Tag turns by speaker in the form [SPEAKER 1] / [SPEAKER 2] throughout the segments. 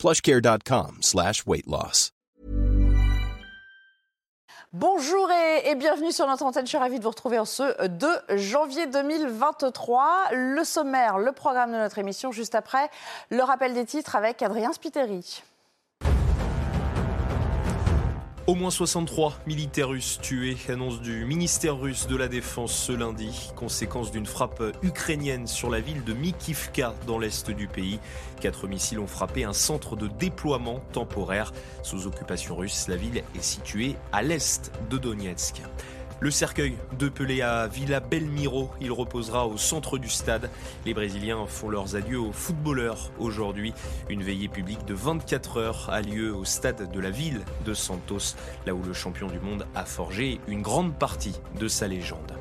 [SPEAKER 1] plushcare.com slash.
[SPEAKER 2] Bonjour et, et, bienvenue sur notre antenne. Je suis ravie de vous retrouver en ce 2 janvier 2023. Le sommaire, le programme de notre émission juste après, le rappel des titres avec Adrien Spiteri.
[SPEAKER 3] Au moins 63 militaires russes tués, annonce du ministère russe de la Défense ce lundi, conséquence d'une frappe ukrainienne sur la ville de Mikivka dans l'est du pays. Quatre missiles ont frappé un centre de déploiement temporaire. Sous occupation russe, la ville est située à l'est de Donetsk. Le cercueil de Pelé à Villa Belmiro, il reposera au centre du stade. Les Brésiliens font leurs adieux aux footballeurs aujourd'hui. Une veillée publique de 24 heures a lieu au stade de la ville de Santos, là où le champion du monde a forgé une grande partie de sa légende.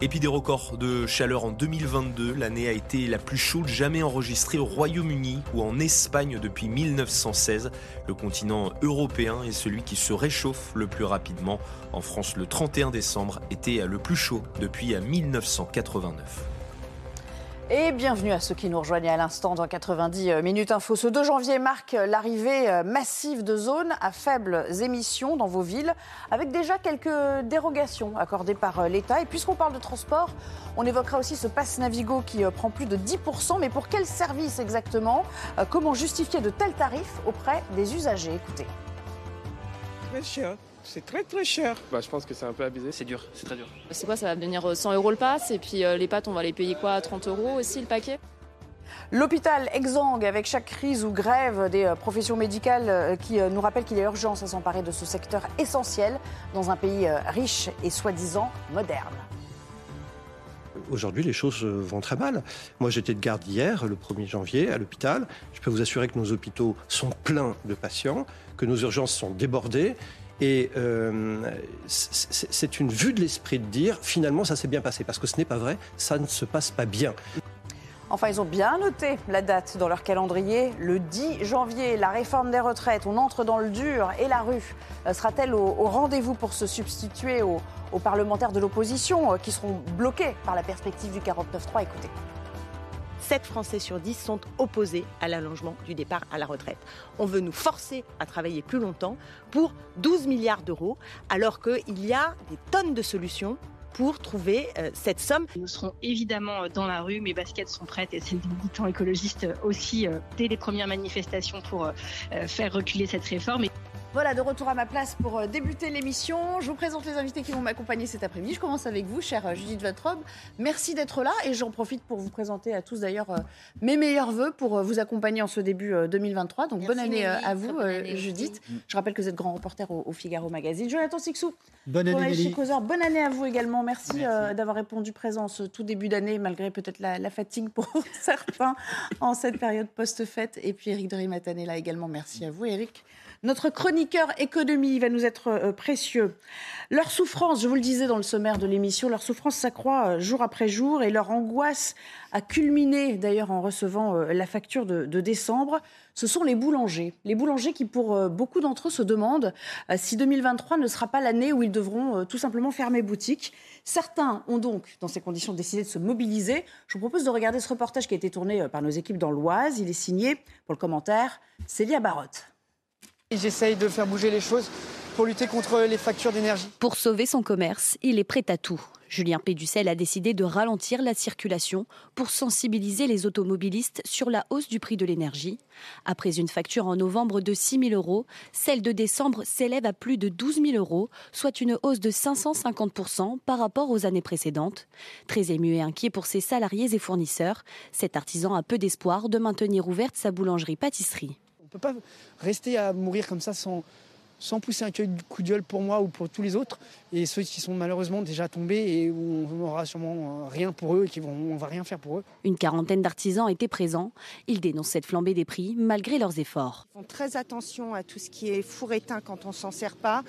[SPEAKER 3] Et puis des records de chaleur en 2022. L'année a été la plus chaude jamais enregistrée au Royaume-Uni ou en Espagne depuis 1916. Le continent européen est celui qui se réchauffe le plus rapidement. En France, le 31 décembre était le plus chaud depuis 1989.
[SPEAKER 2] Et bienvenue à ceux qui nous rejoignent à l'instant dans 90 minutes info. Ce 2 janvier marque l'arrivée massive de zones à faibles émissions dans vos villes, avec déjà quelques dérogations accordées par l'État. Et puisqu'on parle de transport, on évoquera aussi ce pass Navigo qui prend plus de 10%. Mais pour quel service exactement Comment justifier de tels tarifs auprès des usagers? Écoutez.
[SPEAKER 4] Cher. C'est très très cher.
[SPEAKER 5] Bah, je pense que c'est un peu abusé. C'est dur, c'est très dur.
[SPEAKER 6] C'est quoi Ça va devenir 100 euros le pass et puis euh, les pâtes, on va les payer quoi 30 euros aussi le paquet?
[SPEAKER 2] L'hôpital exsangue avec chaque crise ou grève des professions médicales qui nous rappelle qu'il y a urgence à s'emparer de ce secteur essentiel dans un pays riche et soi-disant moderne.
[SPEAKER 7] Aujourd'hui, les choses vont très mal. Moi, j'étais de garde hier, le 1er janvier, à l'hôpital. Je peux vous assurer que nos hôpitaux sont pleins de patients, que nos urgences sont débordées. Et euh, c'est une vue de l'esprit de dire finalement ça s'est bien passé, parce que ce n'est pas vrai, ça ne se passe pas bien.
[SPEAKER 2] Enfin, ils ont bien noté la date dans leur calendrier, le 10 janvier, la réforme des retraites. On entre dans le dur et la rue sera-t-elle au, rendez-vous pour se substituer aux, aux parlementaires de l'opposition qui seront bloqués par la perspective du 49-3 Écoutez.
[SPEAKER 8] 7 Français sur 10 sont opposés à l'allongement du départ à la retraite. On veut nous forcer à travailler plus longtemps pour 12 milliards d'euros, alors qu'il y a des tonnes de solutions pour trouver euh, cette somme.
[SPEAKER 9] Nous serons évidemment dans la rue, mes baskets sont prêtes et celles des militants écologistes aussi euh, dès les premières manifestations pour euh, faire reculer cette réforme.
[SPEAKER 2] Voilà, de retour à ma place pour débuter l'émission. Je vous présente les invités qui vont m'accompagner cet après-midi. Je commence avec vous, chère Judith Vatrobe. Merci d'être là et j'en profite pour vous présenter à tous d'ailleurs mes meilleurs voeux pour vous accompagner en ce début 2023. Donc
[SPEAKER 8] Merci,
[SPEAKER 2] bonne année
[SPEAKER 8] Nelly.
[SPEAKER 2] à vous,
[SPEAKER 8] Très bonne année
[SPEAKER 2] Judith. Je rappelle que vous êtes grand reporter au, au Figaro Magazine. Jonathan Sixou,
[SPEAKER 10] Bonne année.
[SPEAKER 2] Bonne année à vous également. Merci,
[SPEAKER 10] Merci.
[SPEAKER 2] euh, d'avoir répondu présent en ce tout début d'année, malgré peut-être la, la fatigue pour certains en cette période post-fête. Et puis Eric est là également. Merci à vous, Eric. Notre chroniqueur économie va nous être euh, précieux. Leur souffrance, je vous le disais dans le sommaire de l'émission, leur souffrance s'accroît euh, jour après jour et leur angoisse a culminé d'ailleurs en recevant euh, la facture de, de décembre. Ce sont les boulangers. Les boulangers qui, pour beaucoup d'entre eux, se demandent si 2023 ne sera pas l'année où ils devront tout simplement fermer boutique. Certains ont donc, dans ces conditions, décidé de se mobiliser. Je vous propose de regarder ce reportage qui a été tourné par nos équipes dans l'Oise. Il est signé, pour le commentaire, Célia Barotte.
[SPEAKER 11] J'essaye de faire bouger les choses pour lutter contre les factures d'énergie.
[SPEAKER 12] Pour sauver son commerce, il est prêt à tout. Julien Péducel a décidé de ralentir la circulation pour sensibiliser les automobilistes sur la hausse du prix de l'énergie. Après une facture en novembre de 6 000 euros, celle de décembre s'élève à plus de 12 000 euros, soit une hausse de 550% par rapport aux années précédentes. Très ému et inquiet pour ses salariés et fournisseurs, cet artisan a peu d'espoir de maintenir ouverte sa boulangerie-pâtisserie.
[SPEAKER 11] On ne peut pas rester à mourir comme ça sans, sans pousser un coup de gueule pour moi ou pour tous les autres, et ceux qui sont malheureusement déjà tombés et où on n'aura sûrement euh, rien pour eux et qui vont, on va rien faire pour eux.
[SPEAKER 13] Une quarantaine d'artisans étaient présents. Ils dénoncent cette flambée des prix malgré leurs efforts.
[SPEAKER 6] Ils font très attention à tout ce qui est four éteint quand on s'en sert pas.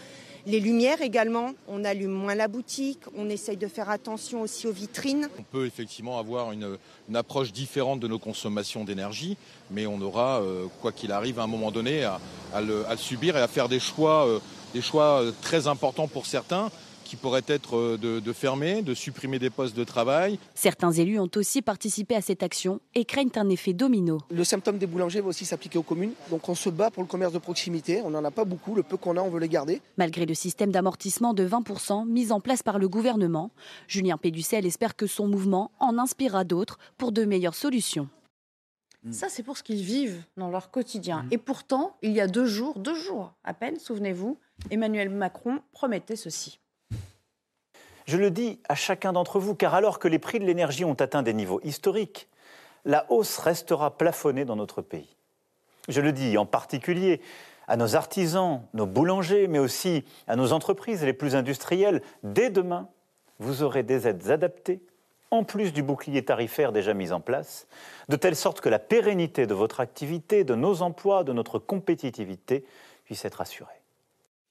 [SPEAKER 6] Les lumières également, on allume moins la boutique, on essaye de faire attention aussi aux vitrines.
[SPEAKER 14] On peut effectivement avoir une, approche différente de nos consommations d'énergie, mais on aura, euh, quoi qu'il arrive, à un moment donné, à, le, subir et à faire des choix, euh, des choix euh, très importants pour certains qui pourrait être euh, de, fermer, de supprimer des postes de travail.
[SPEAKER 13] Certains élus ont aussi participé à cette action et craignent un effet domino.
[SPEAKER 10] Le symptôme des boulangers va aussi s'appliquer aux communes. Donc on se bat pour le commerce de proximité. On n'en a pas beaucoup. Le peu qu'on a, on veut les garder.
[SPEAKER 13] Malgré le système d'amortissement de 20% mis en place par le gouvernement, Julien Péducel espère que son mouvement en inspirera d'autres pour de meilleures solutions.
[SPEAKER 2] Ça, c'est pour ce qu'ils vivent dans leur quotidien. Et pourtant, il y a deux jours, deux jours à peine, souvenez-vous, Emmanuel Macron promettait ceci.
[SPEAKER 15] Je le dis à chacun d'entre vous, car alors que les prix de l'énergie ont atteint des niveaux historiques, la hausse restera plafonnée dans notre pays. Je le dis en particulier à nos artisans, nos boulangers, mais aussi à nos entreprises les plus industrielles. Dès demain, vous aurez des aides adaptées, en plus du bouclier tarifaire déjà mis en place, de telle sorte que la pérennité de votre activité, de nos emplois, de notre compétitivité puisse être assurée.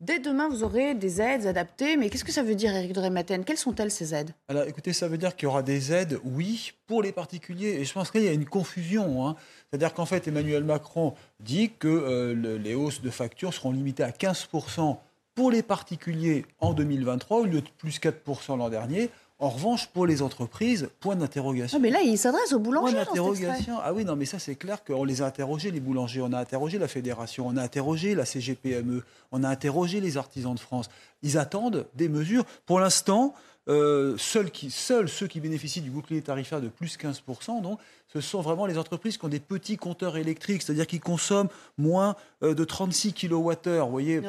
[SPEAKER 2] Dès demain, vous aurez des aides adaptées. Mais qu'est-ce que ça veut dire, Eric de Rématen Quelles sont-elles, ces aides?
[SPEAKER 16] Alors, écoutez, ça veut dire qu'il y aura des aides, oui, pour les particuliers. Et je pense qu'il y a une confusion. Hein. C'est-à-dire qu'en fait, Emmanuel Macron dit que euh, les hausses de factures seront limitées à 15% pour les particuliers en 2023, au lieu de plus 4% l'an dernier. En revanche, pour les entreprises, point d'interrogation.
[SPEAKER 2] Ah, mais là, il s'adresse aux boulangers.
[SPEAKER 16] Point d'interrogation. Ah oui, non, mais ça, c'est clair qu'on les a interrogés, les boulangers. On a interrogé la fédération, on a interrogé la CGPME, on a interrogé les artisans de France. Ils attendent des mesures. Pour l'instant, euh, seuls, ceux qui bénéficient du bouclier tarifaire de plus 15%, donc, ce sont vraiment les entreprises qui ont des petits compteurs électriques, c'est-à-dire qui consomment moins euh, de 36 kWh. Vous voyez,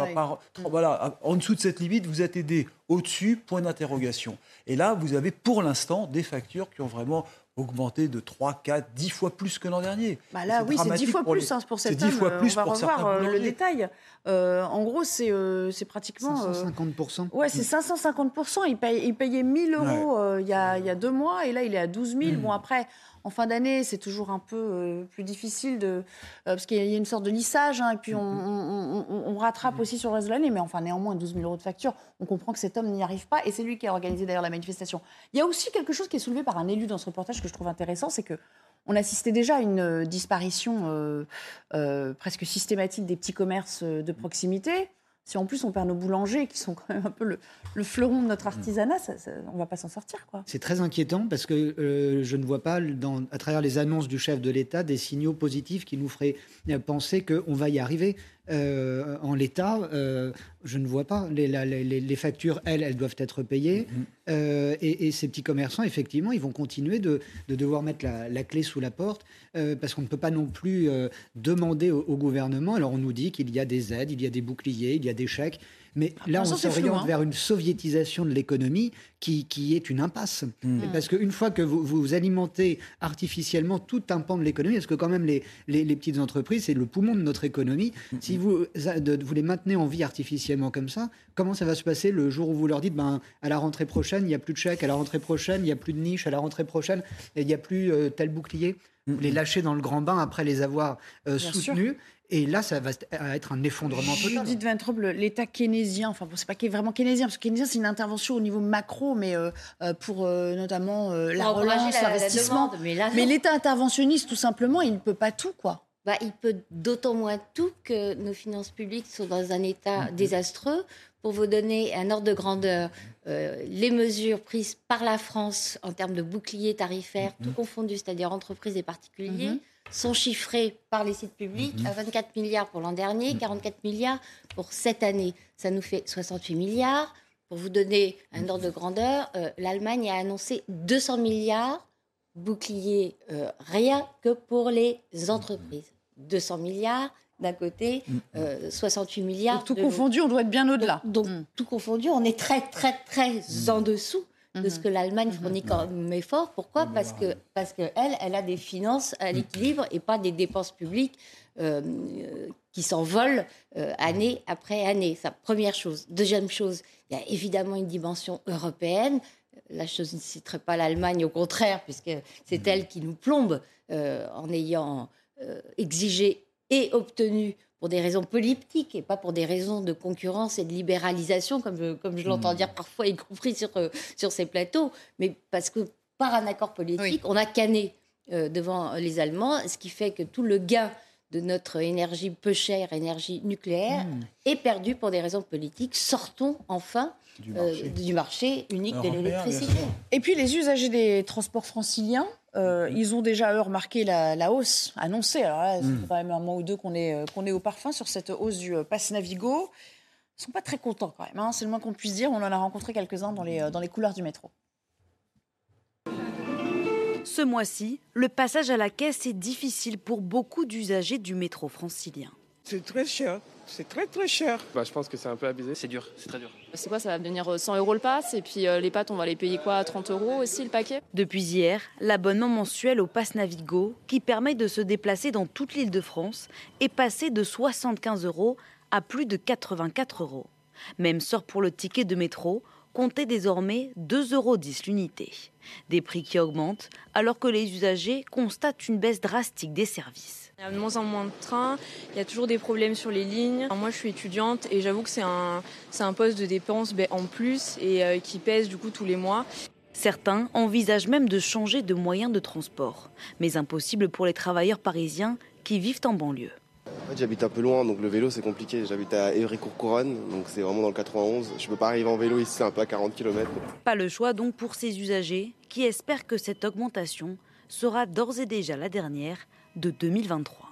[SPEAKER 16] voilà, en dessous de cette limite, vous êtes aidé. Au-dessus, point d'interrogation. Et là, vous avez pour l'instant des factures qui ont vraiment augmenté de 3, 4, 10 fois plus que l'an dernier.
[SPEAKER 2] Bah là, oui, c'est 10 fois plus pour, hein, pour cette 10 fois plus On va revoir euh, le détail. Euh, en gros, c'est euh, pratiquement...
[SPEAKER 10] 550%.
[SPEAKER 2] ouais, c'est 550%. Il, paye, il payait 1000 euros il, y a, il, y a, deux mois et là, il est à 12 000. Bon, après, en fin d'année, c'est toujours un peu euh, plus difficile de, euh, parce qu'il y a une sorte de lissage, hein, et puis on, rattrape aussi sur le reste de l'année. Mais enfin, néanmoins, 12 000 euros de facture, on comprend que cet homme n'y arrive pas, et c'est lui qui a organisé d'ailleurs la manifestation. Il y a aussi quelque chose qui est soulevé par un élu dans ce reportage que je trouve intéressant, c'est que on assistait déjà à une euh, disparition presque systématique des petits commerces de proximité. Si en plus on perd nos boulangers, qui sont quand même un peu le, fleuron de notre artisanat, on ne va pas s'en sortir. quoi.
[SPEAKER 10] C'est très inquiétant parce que euh, je ne vois pas, dans, à travers les annonces du chef de l'État, des signaux positifs qui nous feraient euh, penser qu'on va y arriver. Euh, en l'état, euh, je ne vois pas. Les, les, factures, elles, elles doivent être payées. Mm-hmm. Euh, et, ces petits commerçants, effectivement, ils vont continuer de, devoir mettre la, clé sous la porte parce qu'on ne peut pas non plus demander au, gouvernement. Alors on nous dit qu'il y a des aides, il y a des boucliers, il y a des chèques. Mais là, on s'oriente hein. vers une soviétisation de l'économie qui, qui, est une impasse. Mmh. Parce qu'une fois que vous, vous, alimentez artificiellement tout un pan de l'économie, parce que quand même les, les, petites entreprises, c'est le poumon de notre économie, mmh. si vous, vous les maintenez en vie comme ça, comment ça va se passer le jour où vous leur dites, ben, à la rentrée prochaine, il n'y a plus de chèques, à la rentrée prochaine, il n'y a plus de niche, à la rentrée prochaine, il n'y a plus euh, tel bouclier? Mmh. vous les lâchez dans le grand bain après les avoir euh, soutenus. Et là, ça va être un effondrement total.
[SPEAKER 2] Judith l'État keynésien, enfin, bon, c'est pas vraiment keynésien, parce que keynésien, c'est une intervention au niveau macro, mais euh, euh, pour euh, notamment la relance, l'investissement. Mais l'État interventionniste, tout simplement, il ne peut pas tout, quoi.
[SPEAKER 17] Bah, il peut d'autant moins tout que nos finances publiques sont dans un état mm-hmm. désastreux. Pour vous donner un ordre de grandeur, les mesures prises par la France en termes de bouclier tarifaire, mm-hmm. tout confondu, c'est-à-dire entreprises et particuliers, mm-hmm sont chiffrés par les sites publics mhm. à 24 milliards pour l'an dernier, 44 mhm. milliards pour cette année. Ça nous fait 68 milliards. Pour vous donner un ordre de grandeur, euh, l'Allemagne a annoncé 200 milliards boucliers euh, rien que pour les entreprises. 200 milliards d'un côté, 68 mhm. euh, milliards.
[SPEAKER 2] tout confondu, on doit être bien au-delà.
[SPEAKER 17] Donc, tout confondu, on est très, très, très en dessous de ce que l'Allemagne fournit comme effort. Pourquoi? Parce que parce que elle, elle a des finances à l'équilibre et pas des dépenses publiques euh, qui s'envolent euh, année après année. Ça, première chose. Deuxième chose, il y a évidemment une dimension européenne. Là, je ne citerai pas l'Allemagne, au contraire, puisque c'est elle qui nous plombe euh, en ayant exigé et obtenu pour des raisons politiques et pas pour des raisons de concurrence et de libéralisation, comme je, comme je l'entends dire parfois, y compris sur, sur ces plateaux, mais parce que par un accord politique, on a canné devant les Allemands, ce qui fait que tout le gain de notre énergie peu chère, énergie nucléaire, hmm. est perdu pour des raisons politiques. Sortons enfin du euh, marché, unique de l'électricité.
[SPEAKER 2] Et puis les usagers des transports franciliens, euh, ils ont déjà eux remarqué la, hausse annoncée. Alors là, c'est hmm. quand même un mois ou deux qu'on est, euh, qu'on est au parfum sur cette hausse du pass Navigo. Ils ne sont pas très contents quand même, hein. c'est le moins qu'on puisse dire. On en a rencontré quelques-uns dans les, dans les couloirs du métro.
[SPEAKER 13] Ce mois-ci, le passage à la caisse est difficile pour beaucoup d'usagers du métro francilien.
[SPEAKER 4] C'est très cher. C'est très très cher.
[SPEAKER 18] Bah, je pense que c'est un peu abusé. C'est dur, c'est très dur.
[SPEAKER 19] C'est quoi Ça va devenir 100 euh, euros le pass et puis euh, les pâtes, on va les payer quoi 30 euros aussi le paquet?
[SPEAKER 13] Depuis hier, l'abonnement mensuel au pass Navigo, qui permet de se déplacer dans toute l'île de France, est passé de 75 euros à plus de 84 euros. Même sort pour le ticket de métro, comptait désormais 2,10 euros l'unité. Des prix qui augmentent alors que les usagers constatent une baisse drastique des services.
[SPEAKER 20] Il y a de moins en moins de trains, il y a toujours des problèmes sur les lignes. moi je suis étudiante et j'avoue que c'est un, un poste de dépense ben, en plus et euh, qui pèse du coup tous les mois.
[SPEAKER 13] Certains envisagent même de changer de moyen de transport, mais impossible pour les travailleurs parisiens qui vivent en banlieue.
[SPEAKER 21] J'habite un peu loin, donc le vélo c'est compliqué. J'habite à Évry-Courcouronne, donc c'est vraiment dans le 91. Je peux pas arriver en vélo ici, c'est un peu à 40 km.
[SPEAKER 13] Pas le choix donc pour ces usagers qui espèrent que cette augmentation sera d'ores et déjà la dernière de 2023.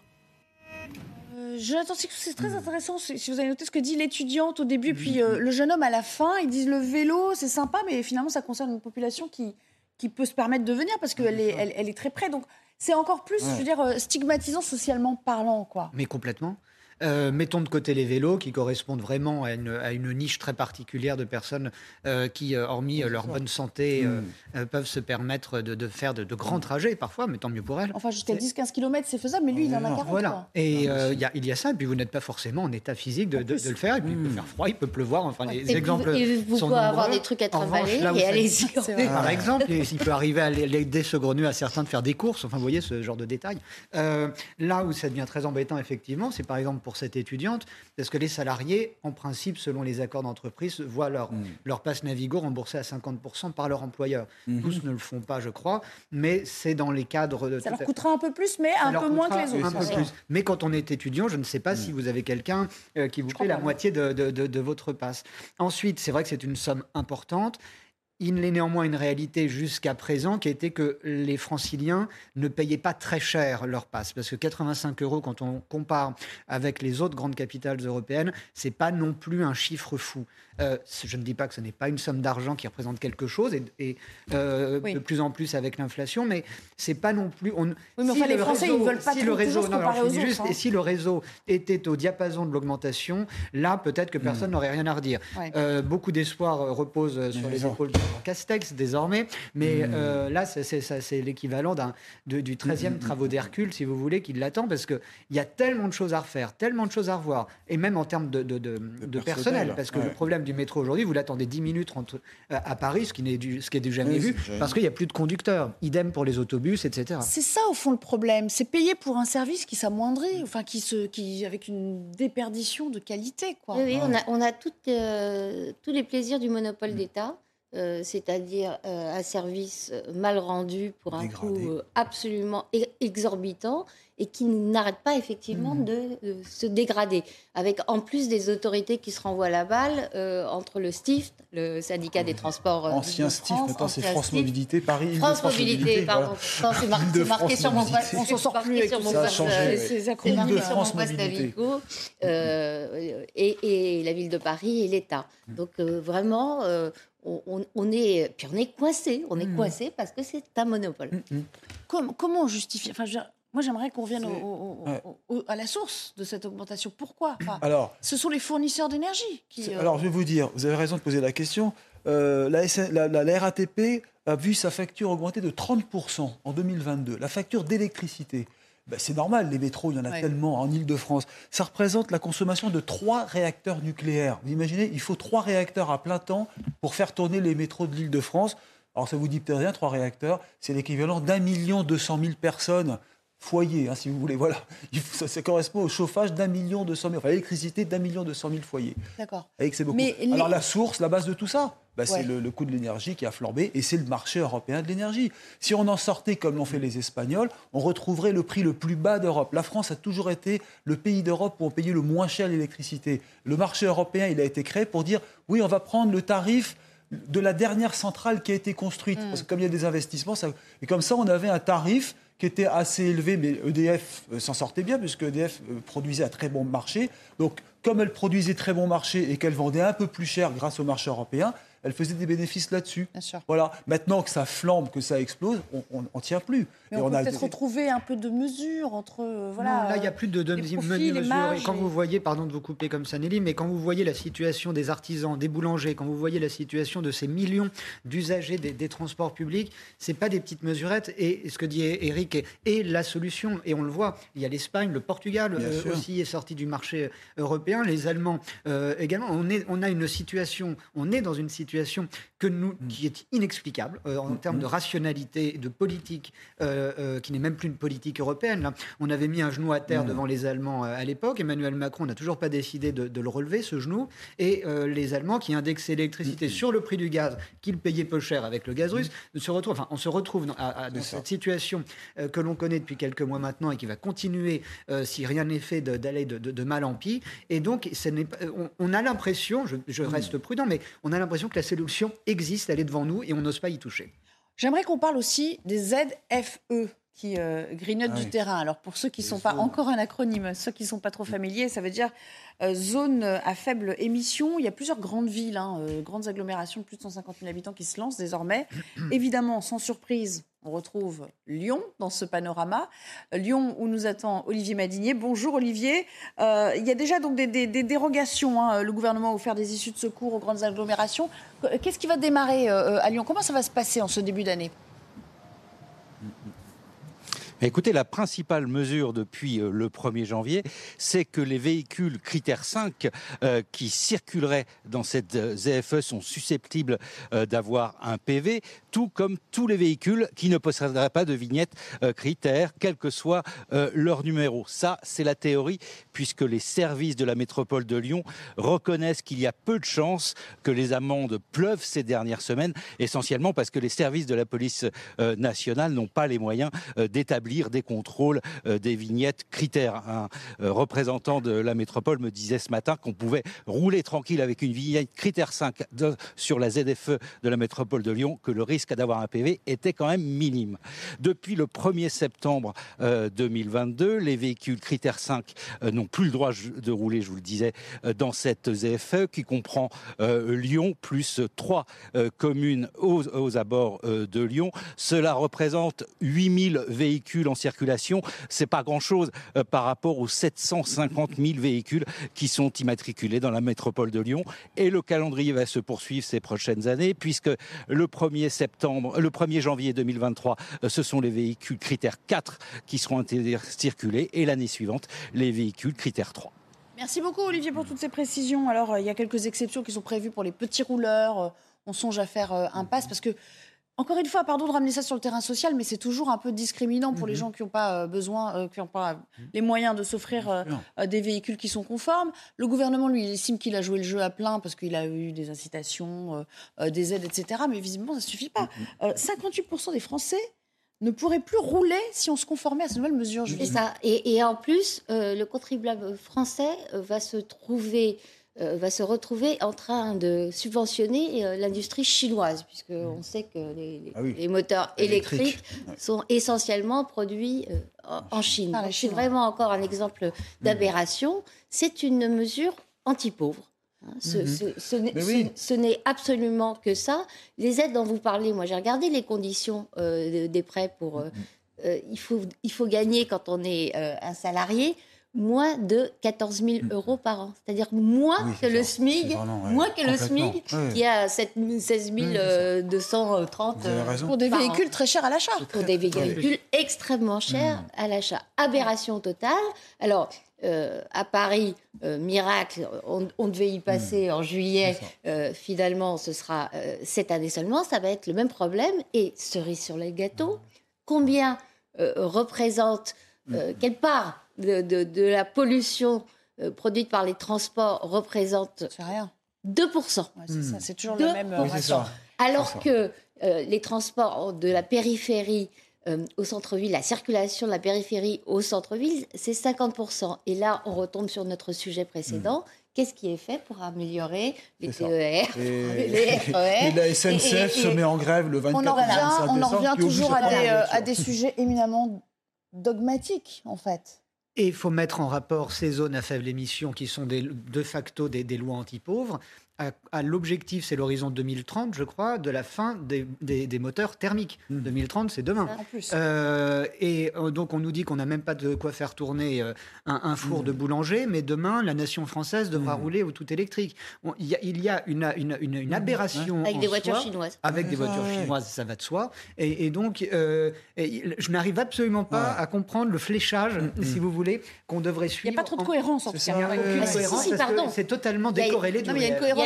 [SPEAKER 2] Euh, Jonathan c'est très intéressant. Si vous avez noté ce que dit l'étudiante au début, puis euh, le jeune homme à la fin, ils disent le vélo, c'est sympa, mais finalement, ça concerne une population qui, qui peut se permettre de venir parce qu'elle est, elle, est très près. Donc, c'est encore plus, je veux dire, euh, stigmatisant socialement parlant, quoi.
[SPEAKER 10] Mais complètement. Euh, mettons de côté les vélos qui correspondent vraiment à une, niche très particulière de personnes euh, qui, euh, hormis leur bonne santé, mm. peuvent se permettre de, faire de, grands trajets parfois, mais tant mieux pour elles.
[SPEAKER 2] Enfin, jusqu'à 10-15 km, c'est faisable, mais lui, il en a 40.
[SPEAKER 10] Voilà. Et il y, a ça, et puis vous n'êtes pas forcément en état physique de, le faire, et puis il peut faire froid, il peut pleuvoir, enfin, les exemples.
[SPEAKER 17] Il vous
[SPEAKER 10] sont
[SPEAKER 17] avoir des trucs à travailler, et allez-y.
[SPEAKER 10] Par exemple, il peut arriver à l'aider saugrenue à certains de faire des courses, enfin, vous voyez ce genre de détails. là où ça devient très embêtant, effectivement, c'est par exemple pour cette étudiante, parce que les salariés, en principe, selon les accords d'entreprise, voient leur, mm. leur passe Navigo remboursé à 50% par leur employeur. Mm-hmm. Tous ne le font pas, je crois, mais c'est dans les cadres de...
[SPEAKER 2] Ça leur coûtera un peu plus, mais un peu moins que les autres.
[SPEAKER 10] Mais quand on est étudiant, je ne sais pas si vous avez quelqu'un euh, qui vous paie la moitié de, de, de votre passe. Ensuite, c'est vrai que c'est une somme importante. Il est néanmoins une réalité jusqu'à présent qui était que les franciliens ne payaient pas très cher leur passe. Parce que 85 euros, quand on compare avec les autres grandes capitales européennes, c'est pas non plus un chiffre fou. Euh, je ne dis pas que ce n'est pas une somme d'argent qui représente quelque chose, et, euh, de plus en plus avec l'inflation, mais c'est pas non plus.
[SPEAKER 2] On, oui, mais enfin, les Français, ils veulent pas si le réseau, non, alors, juste,
[SPEAKER 10] hein. Et si le réseau était au diapason de l'augmentation, là, peut-être que personne hmm. n'aurait rien à redire. Euh, beaucoup d'espoir repose sur les épaules de Castex désormais, mais hmm. là, c'est l'équivalent du 13e hmm. travaux d'Hercule, si vous voulez, qui l'attend, parce qu'il y a tellement de choses à refaire, tellement de choses à revoir, et même en termes de, de, personnel, parce que le problème du métro aujourd'hui, vous l'attendez 10 minutes euh, à Paris, ce qui n'est du, ce qui est du jamais vu, parce qu'il n'y a plus de conducteurs. Idem pour les autobus, etc.
[SPEAKER 2] C'est ça au fond le problème. C'est payer pour un service qui s'amoindrit, enfin qui se, qui avec une déperdition de qualité, quoi.
[SPEAKER 17] Oui, on a, on a euh, tous les plaisirs du monopole mm. d'État. Euh, c'est-à-dire un service mal rendu pour un coût absolument exorbitant et qui n'arrête pas effectivement mmh. de, se dégrader, avec en plus des autorités qui se renvoient la balle euh, entre le STIFT, le syndicat des transports.
[SPEAKER 16] Euh, Ancien STIFT, maintenant c'est France Mobilité Paris.
[SPEAKER 17] France, Mobilité, pardon. C'est marqué sur mon poste.
[SPEAKER 2] On s'en sort plus.
[SPEAKER 16] C'est
[SPEAKER 17] marqué sur mon poste et, la ville de Paris et l'État. Mmh. Donc euh, vraiment, on, est, puis on est coincé, on est mmh. coincé parce que c'est un monopole.
[SPEAKER 2] Comment, comment on justifie enfin, moi, j'aimerais qu'on revienne à la source de cette augmentation. Pourquoi? Alors, Ce sont les fournisseurs d'énergie qui.
[SPEAKER 16] Alors, je vais vous dire, vous avez raison de poser la question. euh, la, SN la, la- la RATP a vu sa facture augmenter de 30% en 2022. La facture d'électricité, ben, c'est normal, les métros, il y en a
[SPEAKER 2] Ouais.
[SPEAKER 16] tellement en Ile-de-France. Ça représente la consommation de trois réacteurs nucléaires. Vous imaginez, il faut trois réacteurs à plein temps pour faire tourner les métros de l'Île-de-France. Alors ça vous dit peut-être rien, trois réacteurs, c'est l'équivalent d'un million deux cent mille personnes foyers, hein, si vous voulez. Voilà, ça, ça correspond au chauffage d'un million deux cent mille, enfin l'électricité d'un million deux cent mille foyers.
[SPEAKER 2] D'accord.
[SPEAKER 16] Avec c'est beaucoup.
[SPEAKER 2] Mais les-
[SPEAKER 16] Alors la source, la base de tout ça, bah,
[SPEAKER 2] Ouais.
[SPEAKER 16] c'est le, le coût de l'énergie qui a flambé et c'est le marché européen de l'énergie. Si on en sortait comme l'ont fait les Espagnols, on retrouverait le prix le plus bas d'Europe. La France a toujours été le pays d'Europe où on payait le moins cher l'électricité. Le marché européen, il a été créé pour dire oui, on va prendre le tarif de la dernière centrale qui a été construite.
[SPEAKER 2] Mm.
[SPEAKER 16] Parce que comme il y a des investissements, ça- et comme ça, on avait un tarif qui était assez élevé, mais EDF euh, s'en sortait bien, puisque EDF euh, produisait à très bon marché. Donc, comme elle produisait très bon marché et qu'elle vendait un peu plus cher grâce au marché européen, elle faisait des bénéfices là-dessus. Voilà. Maintenant que ça flambe, que ça explose, on ne tient plus.
[SPEAKER 2] Mais
[SPEAKER 16] Et
[SPEAKER 2] on, peut
[SPEAKER 16] a
[SPEAKER 2] peut-être retrouver un peu de mesure entre. euh, voilà,
[SPEAKER 10] Non, là, il n'y a plus de, de
[SPEAKER 2] profils, marges
[SPEAKER 10] Et quand
[SPEAKER 2] et-
[SPEAKER 10] vous voyez, pardon de vous couper comme ça, Nelly, mais quand vous voyez la situation des artisans, des boulangers, quand vous voyez la situation de ces millions d'usagers des, des transports publics, c'est pas des petites mesurettes. Et ce que dit Eric est, est la solution. Et on le voit, il y a l'Espagne, le Portugal euh, aussi est sorti du marché européen, les Allemands euh, également. On, est, on a une situation, on est dans une situation que nous,
[SPEAKER 16] Mm.
[SPEAKER 10] qui est inexplicable euh, en termes de rationalité, et de politique, euh, euh, qui n'est même plus une politique européenne. On avait mis un genou à terre
[SPEAKER 16] Mm.
[SPEAKER 10] devant les Allemands euh, à l'époque. Emmanuel Macron n'a toujours pas décidé de, de le relever, ce genou. Et euh, les Allemands qui indexaient l'électricité sur le prix du gaz, qu'ils payaient peu cher avec le gaz russe, se retrouvent, enfin, on se retrouve dans, à- à- dans
[SPEAKER 16] C'est ça.
[SPEAKER 10] cette situation euh, que l'on connaît depuis quelques mois maintenant et qui va continuer, euh, si rien n'est fait, d'aller de, de- de mal en pis. Et donc, on, on a l'impression, je, je reste prudent, mais on a l'impression que la solution existe, elle est devant nous et on n'ose pas y toucher.
[SPEAKER 2] J'aimerais qu'on parle aussi des ZFE qui euh, grignotent
[SPEAKER 10] Ah
[SPEAKER 2] du terrain. Alors pour ceux qui ne sont pas encore un acronyme, ceux qui ne sont pas trop familiers, ça veut dire euh, zone à faible émission. Il y a plusieurs grandes villes, hein, euh, grandes agglomérations de plus de 150 000 habitants qui se lancent désormais. Évidemment, sans surprise, on retrouve Lyon dans ce panorama. Euh, Lyon où nous attend Olivier Madinier. Bonjour Olivier. Euh, il y a déjà donc des, des- des dérogations. hein. Le gouvernement a offert des issues de secours aux grandes agglomérations. Qu'est-ce qui va démarrer euh, à Lyon? Comment ça va se passer en ce début d'année?
[SPEAKER 22] Écoutez, la principale mesure depuis euh, le 1er janvier, c'est que les véhicules critères 5 euh, qui circuleraient dans cette euh, ZFE sont susceptibles d'avoir un PV, tout comme tous les véhicules qui ne posséderaient pas de vignette euh, critère, quel que soit euh, leur numéro. Ça, c'est la théorie, puisque les services de la métropole de Lyon reconnaissent qu'il y a peu de chances que les amendes pleuvent ces dernières semaines, essentiellement parce que les services de la police euh, nationale n'ont pas les moyens euh, d'établir des contrôles des vignettes critères. Un représentant de la métropole me disait ce matin qu'on pouvait rouler tranquille avec une vignette critère 5 de- sur la ZFE de la métropole de Lyon, que le risque d'avoir un PV était quand même minime. Depuis le 1er septembre euh, 2022, les véhicules critères 5 euh, n'ont plus le droit de rouler, je vous le disais, euh, dans cette ZFE qui comprend euh, Lyon plus trois euh, communes aux, abords euh, de Lyon. Cela représente 8000 véhicules en circulation. C'est pas grand-chose euh, par rapport aux 750 000 véhicules qui sont immatriculés dans la métropole de Lyon. Et le calendrier va se poursuivre ces prochaines années puisque le 1er septembre, le 1er janvier 2023, euh, ce sont les véhicules critères 4 qui seront interdits circuler et l'année suivante, les véhicules critères 3.
[SPEAKER 2] Merci beaucoup Olivier pour toutes ces précisions. Alors euh, il y a quelques exceptions qui sont prévues pour les petits rouleurs. Euh, On songe à faire un pass parce que encore une fois, pardon de ramener ça sur le terrain social, mais c'est toujours un peu discriminant pour les gens qui n'ont pas euh, besoin, euh, qui n'ont pas les moyens de s'offrir euh, euh, des véhicules qui sont conformes. Le gouvernement, lui, il estime qu'il a joué le jeu à plein parce qu'il a eu des incitations, euh, euh, des aides, etc. Mais visiblement, ça ne suffit pas. Euh, 58% des Français ne pourraient plus rouler si on se conformait à ces nouvelles mesures.
[SPEAKER 17] C'est
[SPEAKER 2] Julie.
[SPEAKER 17] ça. Et, et en plus, euh, le contribuable français euh, va se trouver euh, va se retrouver en train de subventionner euh, l'industrie chinoise, puisque on sait que les, les-
[SPEAKER 16] Ah oui.
[SPEAKER 17] les moteurs
[SPEAKER 16] Électrique.
[SPEAKER 17] électriques sont essentiellement produits euh, en- en Chine. Donc, C'est vraiment encore un exemple d'aberration. C'est une mesure anti-pauvre. hein. Ce,
[SPEAKER 16] Mhm.
[SPEAKER 17] ce- ce n'est-
[SPEAKER 16] Mais oui.
[SPEAKER 17] ce- ce n'est absolument que ça. Les aides dont vous parlez, moi j'ai regardé les conditions euh, de- des prêts pour... euh, euh, il, faut, il faut gagner quand on est euh, un salarié moins de 14 000 euros par an. C'est-à-dire moins
[SPEAKER 16] Oui,
[SPEAKER 17] que le
[SPEAKER 16] vraiment, ouais,
[SPEAKER 17] moins que le
[SPEAKER 16] Ouais.
[SPEAKER 17] qui a 7 16 230
[SPEAKER 16] Vous avez raison.
[SPEAKER 2] Pour des
[SPEAKER 17] par an.
[SPEAKER 2] véhicules très chers à l'achat.
[SPEAKER 17] Pour des véhicules extrêmement chers à l'achat. Aberration totale. Alors, euh, à Paris, euh, miracle, on, on devait y passer en juillet. Euh, finalement, ce sera euh, cette année seulement. Ça va être le même problème. Et cerise sur les gâteaux, combien euh, représente, euh, quelle part de, de- de la pollution euh, produite par les transports représente
[SPEAKER 2] rien.
[SPEAKER 17] 2%.
[SPEAKER 2] c'est ça, c'est toujours le même, euh, Oui, ça.
[SPEAKER 17] Alors
[SPEAKER 2] ça.
[SPEAKER 17] que euh, les transports de la périphérie euh, au centre-ville, la circulation de la périphérie au centre-ville, c'est 50%. Et là, on retombe sur notre sujet précédent. Qu'est-ce qui est fait pour améliorer les. TER,
[SPEAKER 16] Et,
[SPEAKER 17] les RER
[SPEAKER 16] et la SNCF
[SPEAKER 2] Et- et-
[SPEAKER 16] se met en grève le 24
[SPEAKER 2] On en
[SPEAKER 16] et 25
[SPEAKER 2] revient, on en revient toujours à des, euh, à des sujets éminemment dogmatiques, en fait.
[SPEAKER 10] Et il faut mettre en rapport ces zones à faible émission qui sont de facto des, des lois anti-pauvres à, à l'objectif, c'est l'horizon 2030, je crois, de la fin des, des- des moteurs thermiques. 2030, c'est demain.
[SPEAKER 2] En plus.
[SPEAKER 10] Euh, et euh, donc on nous dit qu'on n'a même pas de quoi faire tourner euh, un, un four de boulanger, mais demain, la nation française devra rouler au tout électrique. On- Il y, a- il y a une, une- une- une aberration.
[SPEAKER 17] Avec
[SPEAKER 10] en
[SPEAKER 17] des voitures
[SPEAKER 10] soi,
[SPEAKER 17] chinoises.
[SPEAKER 10] Avec des
[SPEAKER 17] Ouais.
[SPEAKER 10] voitures
[SPEAKER 17] Ouais.
[SPEAKER 10] chinoises, ça va de soi. Et, et donc, euh, et je n'arrive absolument pas à comprendre le fléchage, si vous voulez, qu'on devrait suivre.
[SPEAKER 2] Il n'y a pas trop de cohérence, en tout cas.
[SPEAKER 10] c'est totalement décorrélé du
[SPEAKER 2] Non,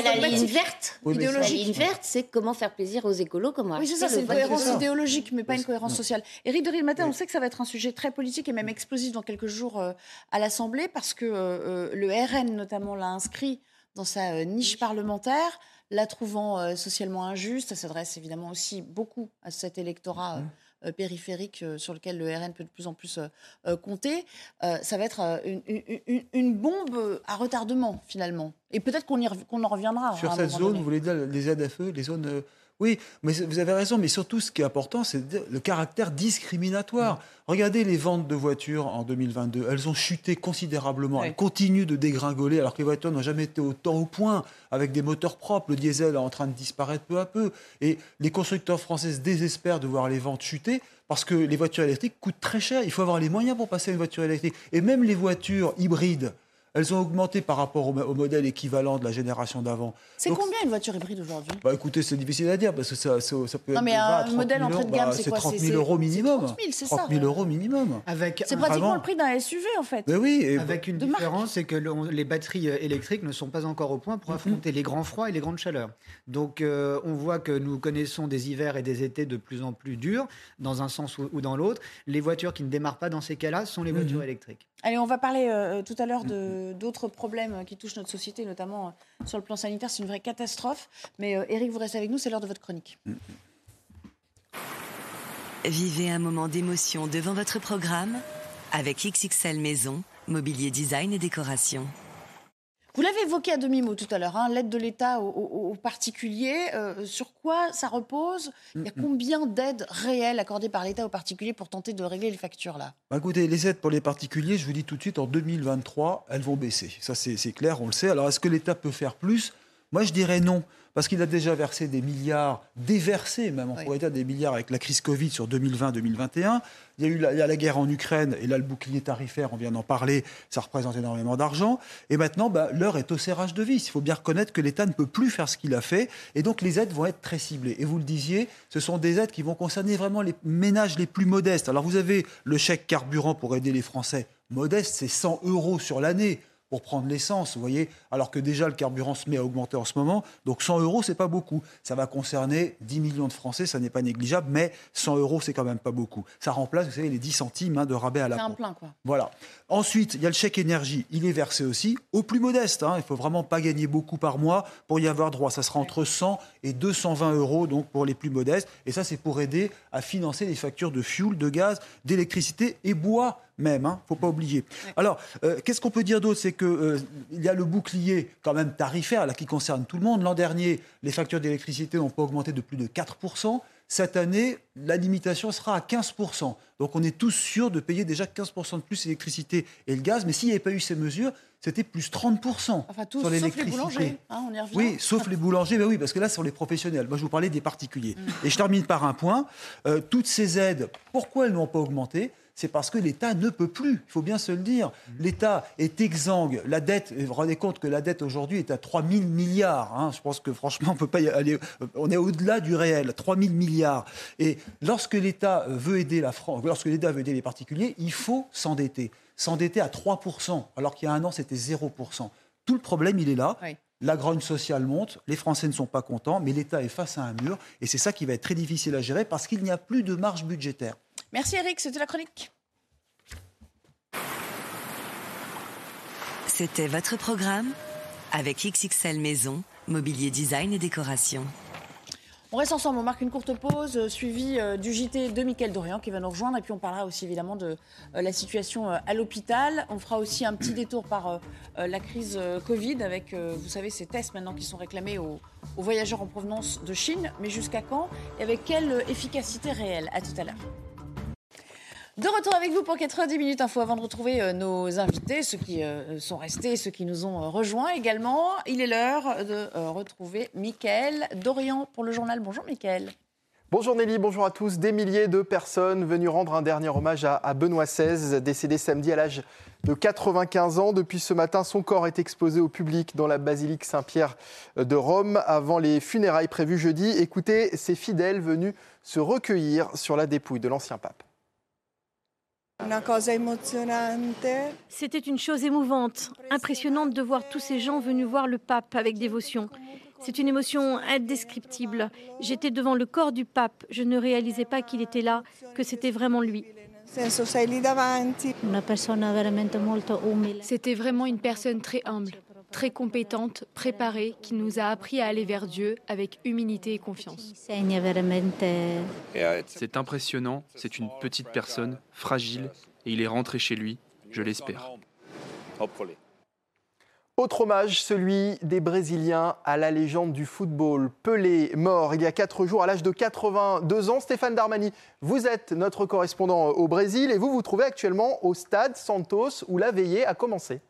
[SPEAKER 2] mais
[SPEAKER 17] la ligne verte.
[SPEAKER 10] Oui, mais
[SPEAKER 17] La
[SPEAKER 10] c'est-
[SPEAKER 17] ligne verte, c'est comment faire plaisir aux écolos, comment
[SPEAKER 2] Oui, c'est ça, c'est une cohérence idéologique, mais pas une cohérence sociale. Éric de Matin, on sait que ça va être un sujet très politique et même explosif dans quelques jours euh, à l'Assemblée, parce que euh, le RN, notamment, l'a inscrit dans sa euh, niche parlementaire, la trouvant euh, socialement injuste. Ça s'adresse évidemment aussi beaucoup à cet électorat. Euh, périphérique euh, sur lequel le RN peut de plus en plus euh, compter, ça va être une, une- une- une bombe à retardement finalement. Et peut-être qu'on en reviendra.
[SPEAKER 16] Sur
[SPEAKER 2] à un
[SPEAKER 16] cette zone,
[SPEAKER 2] donné.
[SPEAKER 16] vous voulez dire les ZFE, les zones. Oui, mais vous avez raison, mais surtout ce qui est important, c'est le caractère discriminatoire. Regardez les ventes de voitures en 2022, elles ont chuté considérablement, elles continuent de dégringoler alors que les voitures n'ont jamais été autant au point avec des moteurs propres. Le diesel est en train de disparaître peu à peu. Et les constructeurs français se désespèrent de voir les ventes chuter parce que les voitures électriques coûtent très cher. Il faut avoir les moyens pour passer à une voiture électrique. Et même les voitures hybrides, elles ont augmenté par rapport au, au modèle équivalent de la génération d'avant.
[SPEAKER 2] C'est combien une voiture hybride aujourd'hui?
[SPEAKER 16] Bah écoutez, c'est difficile à dire parce que ça, ça, ça peut
[SPEAKER 2] Non,
[SPEAKER 16] être
[SPEAKER 2] mais
[SPEAKER 16] de 20 à
[SPEAKER 2] un
[SPEAKER 16] 30
[SPEAKER 2] modèle
[SPEAKER 16] 000
[SPEAKER 2] entrée de
[SPEAKER 16] euros.
[SPEAKER 2] gamme,
[SPEAKER 16] Bah,
[SPEAKER 2] c'est
[SPEAKER 16] c'est
[SPEAKER 2] quoi
[SPEAKER 16] 30
[SPEAKER 2] C'est-
[SPEAKER 16] 000 euros minimum.
[SPEAKER 2] 30 000, c'est
[SPEAKER 16] 30
[SPEAKER 2] ça.
[SPEAKER 16] 000 euros minimum.
[SPEAKER 10] Avec
[SPEAKER 2] C'est pratiquement
[SPEAKER 16] Vraiment.
[SPEAKER 2] le prix d'un SUV en fait.
[SPEAKER 16] Mais oui, et-
[SPEAKER 10] Avec une différence, c'est que le- on- les batteries euh, électriques ne sont pas encore au point pour affronter les grands froids et les grandes chaleurs. Donc euh, on voit que nous connaissons des hivers et des étés de plus en plus durs, dans un sens ou, ou dans l'autre. Les voitures qui ne démarrent pas dans ces cas-là sont les voitures électriques.
[SPEAKER 2] Allez, on va parler euh, tout à l'heure de- d'autres problèmes euh, qui touchent notre société, notamment euh, sur le plan sanitaire. C'est une vraie catastrophe. Mais euh, Eric, vous restez avec nous, c'est l'heure de votre chronique.
[SPEAKER 23] Vivez un moment d'émotion devant votre programme avec XXL Maison, mobilier design et décoration.
[SPEAKER 2] Vous l'avez évoqué à demi-mot tout à l'heure, hein, l'aide de l'État aux, aux- aux particuliers. euh, sur quoi ça repose? Il y a combien d'aides réelles accordées par l'État aux particuliers pour tenter de régler les factures là?
[SPEAKER 16] Bah, écoutez, les aides pour les particuliers, je vous dis tout de suite, en 2023, elles vont baisser. Ça, c'est c'est clair, on le sait. Alors, est-ce que l'État peut faire plus? Moi, je dirais non. Parce qu'il a déjà versé des milliards, déversé même, on pourrait dire des milliards avec la crise Covid sur 2020-2021. Il y a eu la, il y a la guerre en Ukraine, et là, le bouclier tarifaire, on vient d'en parler, ça représente énormément d'argent. Et maintenant, bah, l'heure est au serrage de vis. Il faut bien reconnaître que l'État ne peut plus faire ce qu'il a fait, et donc les aides vont être très ciblées. Et vous le disiez, ce sont des aides qui vont concerner vraiment les ménages les plus modestes. Alors, vous avez le chèque carburant pour aider les Français modestes, c'est 100 euros sur l'année pour prendre l'essence, vous voyez, alors que déjà le carburant se met à augmenter en ce moment. Donc 100 euros, c'est pas beaucoup. Ça va concerner 10 millions de Français, ça n'est pas négligeable, mais 100 euros, c'est quand même pas beaucoup. Ça remplace, vous savez, les 10 centimes hein, de rabais à la
[SPEAKER 2] C'est un
[SPEAKER 16] pompe.
[SPEAKER 2] plein quoi.
[SPEAKER 16] Voilà. Ensuite, il y a le chèque énergie. Il est versé aussi aux plus modestes. hein. Il faut vraiment pas gagner beaucoup par mois pour y avoir droit. Ça sera entre 100 et 220 euros donc pour les plus modestes. Et ça, c'est pour aider à financer les factures de fuel, de gaz, d'électricité et bois même. Hein. Faut pas oublier. Alors, euh, qu'est-ce qu'on peut dire d'autre? C'est que euh, il y a le bouclier quand même tarifaire là qui concerne tout le monde. L'an dernier, les factures d'électricité n'ont pas augmenté de plus de 4 cette année, la limitation sera à 15%. Donc on est tous sûrs de payer déjà 15% de plus l'électricité et le gaz. Mais s'il n'y avait pas eu ces mesures, c'était plus 30%
[SPEAKER 2] Enfin, tous,
[SPEAKER 16] sur
[SPEAKER 2] sauf les
[SPEAKER 16] l'électricité.
[SPEAKER 2] boulangers. hein, on y revient.
[SPEAKER 16] Oui, sauf les boulangers, ben oui, parce que là, sur les professionnels. Moi, je vous parlais des particuliers. Et je termine par un point. Euh, toutes ces aides, pourquoi elles n'ont pas augmenté? C'est parce que l'État ne peut plus. Il faut bien se le dire. L'État est exsangue. La dette, vous vous rendez compte que la dette aujourd'hui est à 3 000 milliards. hein. Je pense que franchement, on peut pas y aller. On est au-delà du réel. 3 000 milliards. Et lorsque l'État veut aider la France, lorsque l'État veut aider les particuliers, il faut s'endetter. S'endetter à 3% alors qu'il y a un an, c'était 0% Tout le problème, il est là. La grogne sociale monte, les Français ne sont pas contents, mais l'État est face à un mur, et c'est ça qui va être très difficile à gérer parce qu'il n'y a plus de marge budgétaire.
[SPEAKER 2] Merci Eric, c'était la chronique.
[SPEAKER 23] C'était votre programme avec XXL Maison, mobilier design et décoration.
[SPEAKER 2] On reste ensemble, on marque une courte pause, euh, suivie euh, du JT de Mickaël Dorian qui va nous rejoindre. Et puis on parlera aussi évidemment de euh, la situation à l'hôpital. On fera aussi un petit détour par la crise Covid avec, vous savez, ces tests maintenant qui sont réclamés aux, aux voyageurs en provenance de Chine. Mais jusqu'à quand et avec quelle efficacité réelle? À tout à l'heure. De retour avec vous pour 90 minutes info avant de retrouver euh, nos invités, ceux qui euh, sont restés, ceux qui nous ont euh, rejoints également. Il est l'heure de retrouver Mickaël Dorian pour le journal. Bonjour Mickaël.
[SPEAKER 24] Bonjour Nelly, bonjour à tous. Des milliers de personnes venues rendre un dernier hommage à Benoît XVI, décédé samedi à l'âge de 95 ans. Depuis ce matin, son corps est exposé au public dans la basilique Saint-Pierre de Rome avant les funérailles prévues jeudi. Écoutez ces fidèles venus se recueillir sur la dépouille de l'ancien pape.
[SPEAKER 25] C'était une chose émouvante, impressionnante de voir tous ces gens venus voir le pape avec dévotion. C'est une émotion indescriptible. J'étais devant le corps du pape, je ne réalisais pas qu'il était là, que c'était vraiment lui. C'était vraiment une personne très humble, très compétente, préparée, qui nous a appris à aller vers Dieu avec humilité et confiance.
[SPEAKER 18] C'est impressionnant, c'est une petite personne, fragile, et il est rentré chez lui, je l'espère.
[SPEAKER 24] Autre hommage, celui des Brésiliens à la légende du football. Pelé, mort il y a quatre jours à l'âge de 82 ans. Stéphane Darmani, vous êtes notre correspondant au Brésil et vous vous trouvez actuellement au stade Santos où la veillée a commencé.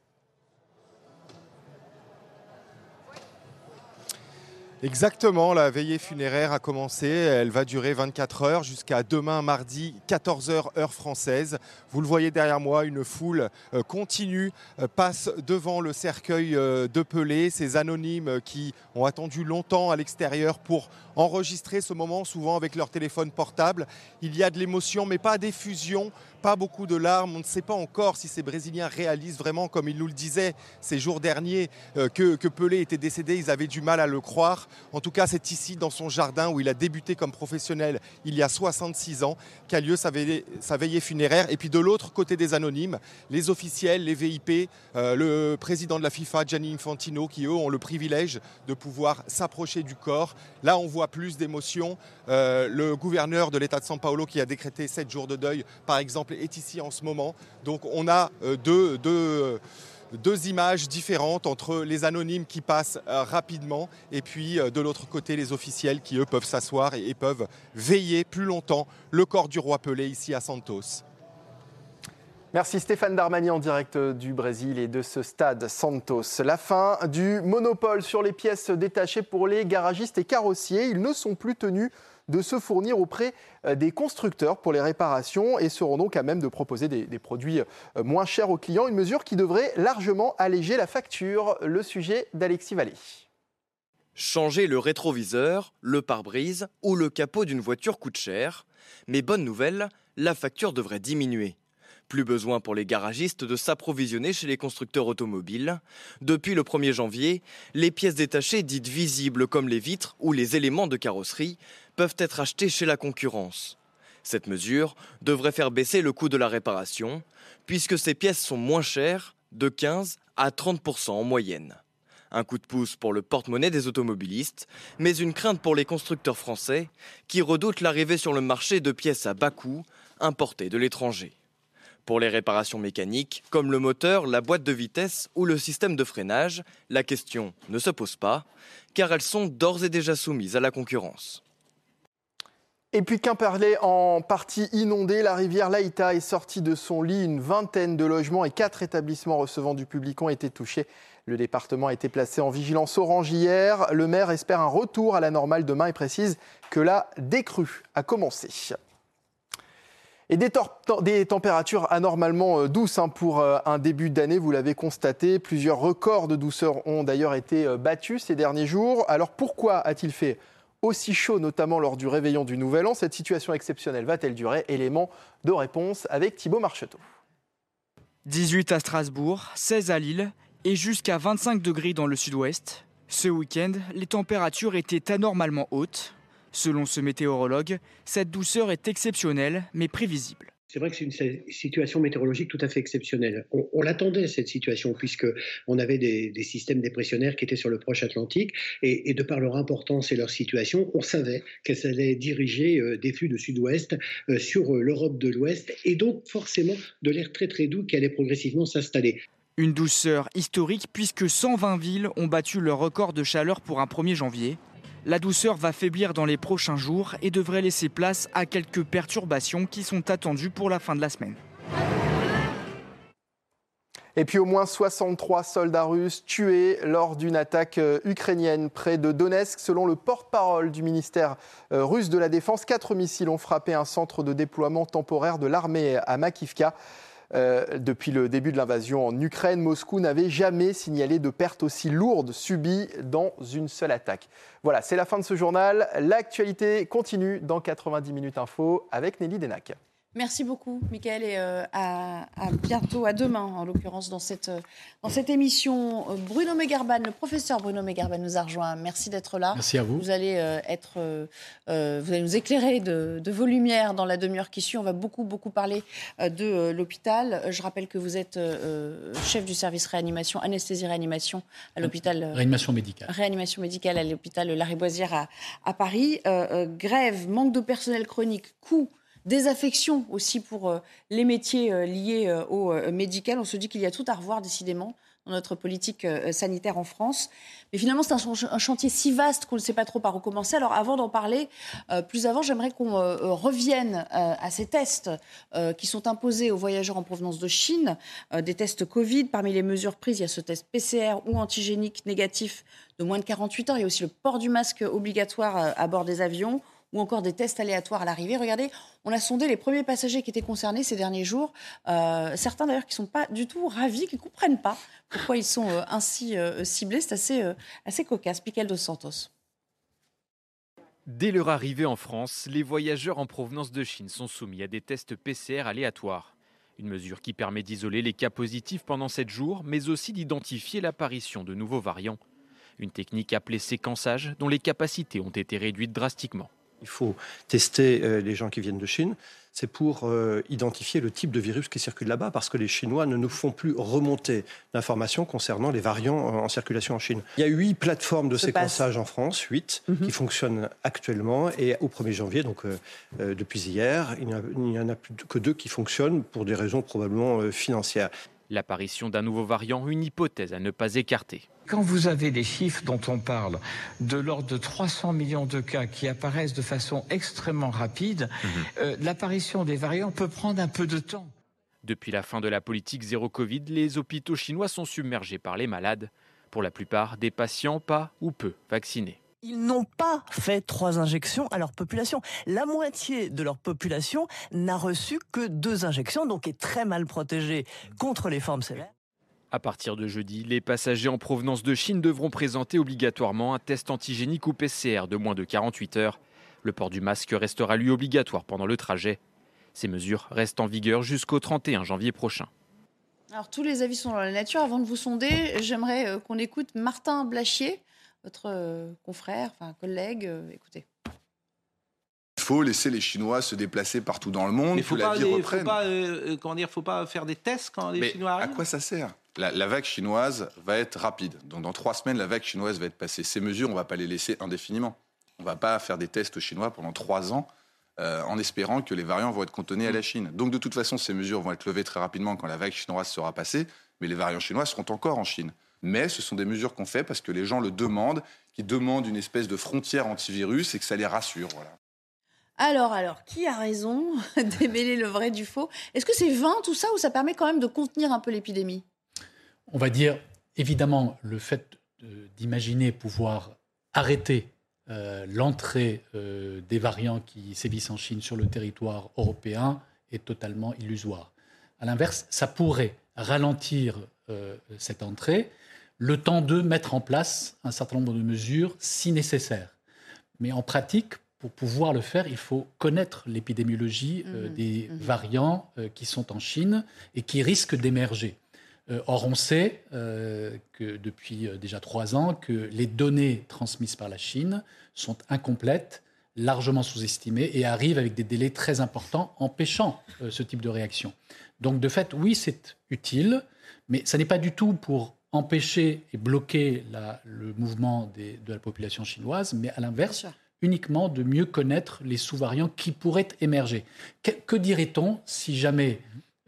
[SPEAKER 26] Exactement, la veillée funéraire a commencé. Elle va durer 24 heures jusqu'à demain mardi 14h heure française. Vous le voyez derrière moi, une foule euh, continue euh, passe devant le cercueil euh, de Pelé. Ces anonymes qui ont attendu longtemps à l'extérieur pour enregistrer ce moment, souvent avec leur téléphone portable. Il y a de l'émotion, mais pas d'effusion, pas beaucoup de larmes. On ne sait pas encore si ces Brésiliens réalisent vraiment, comme ils nous le disaient ces jours derniers, que, que Pelé était décédé. Ils avaient du mal à le croire. En tout cas, c'est ici, dans son jardin, où il a débuté comme professionnel il y a 66 ans, qu'a lieu sa veillée, funéraire. Et puis de l'autre côté des anonymes, les officiels, les VIP, euh, le président de la FIFA, Gianni Infantino, qui eux ont le privilège de pouvoir s'approcher du corps. Là, on voit plus d'émotion. Euh, le gouverneur de l'État de São Paulo, qui a décrété 7 jours de deuil, par exemple, est ici en ce moment. Donc on a euh, deux, deux images différentes entre les anonymes qui passent euh, rapidement et puis euh, de l'autre côté les officiels qui eux peuvent s'asseoir et, peuvent veiller plus longtemps le corps du roi Pelé ici à Santos.
[SPEAKER 24] Merci Stéphane Darmani en direct du Brésil et de ce stade Santos. La fin du monopole sur les pièces détachées pour les garagistes et carrossiers. Ils ne sont plus tenus de se fournir auprès euh, des constructeurs pour les réparations et seront donc à même de proposer des, produits euh, moins chers aux clients. Une mesure qui devrait largement alléger la facture. Le sujet d'Alexis Vallée.
[SPEAKER 27] Changer le rétroviseur, le pare-brise ou le capot d'une voiture coûte cher. Mais bonne nouvelle, la facture devrait diminuer. Plus besoin pour les garagistes de s'approvisionner chez les constructeurs automobiles. Depuis le 1er janvier, les pièces détachées dites visibles comme les vitres ou les éléments de carrosserie peuvent être achetées chez la concurrence. Cette mesure devrait faire baisser le coût de la réparation, puisque ces pièces sont moins chères, de 15 à 30% en moyenne. Un coup de pouce pour le porte-monnaie des automobilistes, mais une crainte pour les constructeurs français qui redoutent l'arrivée sur le marché de pièces à bas coût importées de l'étranger. Pour les réparations mécaniques, comme le moteur, la boîte de vitesse ou le système de freinage, la question ne se pose pas, car elles sont d'ores et déjà soumises à la concurrence.
[SPEAKER 24] Et puis Quimperlé en partie inondée, la rivière Laïta est sortie de son lit. Une vingtaine de logements et quatre établissements recevant du public ont été touchés. Le département a été placé en vigilance orange hier. Le maire espère un retour à la normale demain et précise que la décrue a commencé. Et des, températures anormalement euh, douces hein, pour euh, un début d'année, vous l'avez constaté. Plusieurs records de douceur ont d'ailleurs été euh, battus ces derniers jours. Alors pourquoi a-t-il fait aussi chaud, notamment lors du réveillon du Nouvel An Cette situation exceptionnelle va-t-elle durer Élément de réponse avec Thibaut Marcheteau.
[SPEAKER 28] 18 à Strasbourg, 16 à Lille et jusqu'à 25 degrés dans le sud-ouest. Ce week-end, les températures étaient anormalement hautes. Selon ce météorologue, cette douceur est exceptionnelle mais prévisible.
[SPEAKER 29] C'est vrai que c'est une situation météorologique tout à fait exceptionnelle. On, l'attendait, cette situation, puisqu'on avait des, systèmes dépressionnaires qui étaient sur le proche Atlantique, et, de par leur importance et leur situation, on savait qu'elles allaient diriger euh, des flux de sud-ouest euh, sur euh, l'Europe de l'Ouest, et donc forcément de l'air très très doux qui allait progressivement s'installer.
[SPEAKER 28] Une douceur historique puisque 120 villes ont battu leur record de chaleur pour un 1er janvier. La douceur va faiblir dans les prochains jours et devrait laisser place à quelques perturbations qui sont attendues pour la fin de la semaine.
[SPEAKER 24] Et puis au moins 63 soldats russes tués lors d'une attaque euh, ukrainienne près de Donetsk. Selon le porte-parole du ministère euh, russe de la Défense, quatre missiles ont frappé un centre de déploiement temporaire de l'armée à Makivka. Euh, depuis le début de l'invasion en Ukraine, Moscou n'avait jamais signalé de pertes aussi lourdes subies dans une seule attaque. Voilà, c'est la fin de ce journal. L'actualité continue dans 90 minutes info avec Nelly Denac.
[SPEAKER 2] Merci beaucoup, Michael, et euh, à, bientôt, à demain, en l'occurrence, dans cette, euh, dans cette émission. Euh, Bruno Megarban, le professeur Bruno Megarban nous a rejoint. Merci d'être là.
[SPEAKER 30] Merci à vous.
[SPEAKER 2] Vous allez, être, vous allez nous éclairer de, vos lumières dans la demi-heure qui suit. On va beaucoup, beaucoup parler de l'hôpital. Je rappelle que vous êtes chef du service réanimation, anesthésie-réanimation à l'hôpital.
[SPEAKER 30] Réanimation médicale.
[SPEAKER 2] Réanimation médicale à l'hôpital Lariboisière à, à Paris. grève, manque de personnel chronique, coût désaffection aussi pour euh, les métiers euh, liés euh, au médical. On se dit qu'il y a tout à revoir décidément dans notre politique sanitaire en France. Mais finalement, c'est un, chantier si vaste qu'on ne sait pas trop par où commencer. Alors avant d'en parler plus avant, j'aimerais qu'on revienne à ces tests qui sont imposés aux voyageurs en provenance de Chine, des tests Covid. Parmi les mesures prises, il y a ce test PCR ou antigénique négatif de moins de 48 heures. Il y a aussi le port du masque obligatoire à bord des avions ou encore des tests aléatoires à l'arrivée. Regardez, on a sondé les premiers passagers qui étaient concernés ces derniers jours. Euh, certains d'ailleurs qui ne sont pas du tout ravis, qui ne comprennent pas pourquoi ils sont euh, ainsi euh, ciblés. C'est assez, assez cocasse. Piquel dos Santos.
[SPEAKER 31] Dès leur arrivée en France, les voyageurs en provenance de Chine sont soumis à des tests PCR aléatoires. Une mesure qui permet d'isoler les cas positifs pendant 7 jours, mais aussi d'identifier l'apparition de nouveaux variants. Une technique appelée séquençage dont les capacités ont été réduites drastiquement.
[SPEAKER 7] Il faut tester euh, les gens qui viennent de Chine. C'est pour euh, identifier le type de virus qui circule là-bas, parce que les Chinois ne nous font plus remonter l'information concernant les variants en circulation en Chine. Il y a huit plateformes de séquençage en France, huit, mhm. qui fonctionnent actuellement. Et au 1er janvier, donc euh, depuis hier, il n'y en a plus que deux qui fonctionnent pour des raisons probablement financières.
[SPEAKER 31] L'apparition d'un nouveau variant, une hypothèse à ne pas écarter.
[SPEAKER 32] Quand vous avez des chiffres dont on parle de l'ordre de 300 millions de cas qui apparaissent de façon extrêmement rapide, mhm. euh, l'apparition des variants peut prendre un peu de temps.
[SPEAKER 31] Depuis la fin de la politique zéro Covid, les hôpitaux chinois sont submergés par les malades. Pour la plupart, des patients pas ou peu vaccinés.
[SPEAKER 33] Ils n'ont pas fait trois injections à leur population. La moitié de leur population n'a reçu que deux injections, donc est très mal protégée contre les formes sévères.
[SPEAKER 31] À partir de jeudi, les passagers en provenance de Chine devront présenter obligatoirement un test antigénique ou PCR de moins de 48 heures. Le port du masque restera lui obligatoire pendant le trajet. Ces mesures restent en vigueur jusqu'au 31 janvier prochain.
[SPEAKER 2] Alors tous les avis sont dans la nature. Avant de vous sonder, j'aimerais euh, qu'on écoute Martin Blachier, votre euh, confrère, enfin collègue. Euh, écoutez.
[SPEAKER 34] Il faut laisser les Chinois se déplacer partout dans le monde.
[SPEAKER 35] Il faut pas, faut pas, euh, dire, faut pas faire des tests quand les Chinois arrivent.
[SPEAKER 34] À quoi ça sert? La, vague chinoise va être rapide. Donc, dans trois semaines, la vague chinoise va être passée. Ces mesures, on ne va pas les laisser indéfiniment. On ne va pas faire des tests chinois pendant trois ans en espérant que les variants vont être contenus à la Chine. Donc, de toute façon, ces mesures vont être levées très rapidement quand la vague chinoise sera passée, mais les variants chinois seront encore en Chine mais ce sont des mesures qu'on fait parce que les gens le demandent, qui demandent une espèce de frontière antivirus et que ça les rassure. Voilà.
[SPEAKER 2] Alors, alors, qui a raison d'émêler le vrai du faux? Est-ce que c'est vain tout ça ou ça permet quand même de contenir un peu l'épidémie?
[SPEAKER 30] On va dire, évidemment, le fait d'imaginer pouvoir arrêter euh, l'entrée euh, des variants qui sévissent en Chine sur le territoire européen est totalement illusoire. À l'inverse, ça pourrait ralentir euh, cette entrée, le temps de mettre en place un certain nombre de mesures si nécessaire. Mais en pratique, pour pouvoir le faire, il faut connaître l'épidémiologie euh,
[SPEAKER 2] Mhm,
[SPEAKER 30] des
[SPEAKER 2] mhm.
[SPEAKER 30] variants euh, qui sont en Chine et qui risquent d'émerger. Euh, or, on sait que depuis déjà trois ans que les données transmises par la Chine sont incomplètes, largement sous-estimées et arrivent avec des délais très importants, empêchant ce type de réaction. Donc, de fait, oui, c'est utile, mais ça n'est pas du tout pour empêcher et bloquer la- le mouvement des- de la population chinoise, mais à l'inverse, uniquement de mieux connaître les sous-variants qui pourraient émerger. Que, que dirait-on si jamais,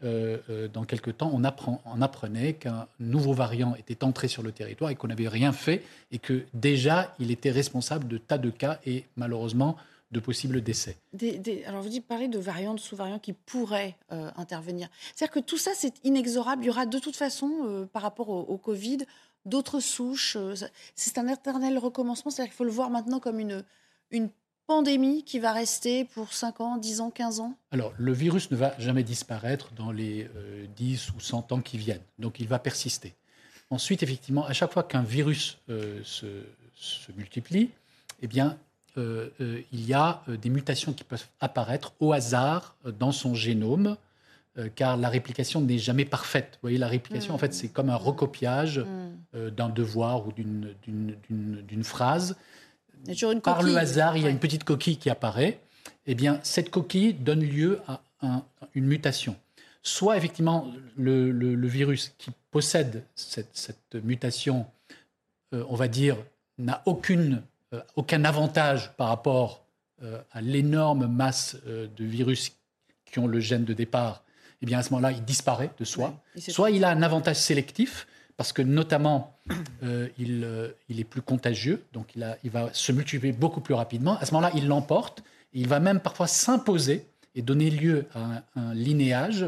[SPEAKER 30] euh, euh, dans quelque temps, on, apprend, on apprenait qu'un nouveau variant était entré sur le territoire et qu'on n'avait rien fait et que déjà il était responsable de tas de cas et malheureusement de possibles décès
[SPEAKER 2] Des- des- alors, vous dites parler de variants, de sous-variants qui pourraient euh, intervenir. C'est-à-dire que tout ça, c'est inexorable. Il y aura de toute façon, euh, par rapport au, au Covid, d'autres souches. euh, c'est un éternel recommencement. C'est-à-dire qu'il faut le voir maintenant comme une, une pandémie qui va rester pour 5 ans, 10 ans, 15 ans.
[SPEAKER 30] Alors, le virus ne va jamais disparaître dans les euh, 10 ou 100 ans qui viennent. Donc, il va persister. Ensuite, effectivement, à chaque fois qu'un virus se, se multiplie, eh bien, euh, euh, il y a euh, des mutations qui peuvent apparaître au hasard dans son génome, car la réplication n'est jamais parfaite. Vous voyez, la réplication,
[SPEAKER 2] Mm.
[SPEAKER 30] en fait, c'est comme un recopiage
[SPEAKER 2] Mm.
[SPEAKER 30] d'un devoir ou d'une- phrase. Par le hasard, il y a une petite coquille qui apparaît. Eh bien, cette coquille donne lieu à un- une mutation. Soit, effectivement, le, le- le virus qui possède cette, cette mutation, on va dire, n'a aucune, aucun avantage par rapport euh, à l'énorme masse euh, de virus qui ont le gène de départ. Eh bien, à ce moment-là, il disparaît de soi. Soit il a un avantage sélectif, parce que notamment, euh, il, euh, il est plus contagieux, donc il, a- il va se multiplier beaucoup plus rapidement. À ce moment-là, il l'emporte. et Il va même parfois s'imposer et donner lieu à un, un linéage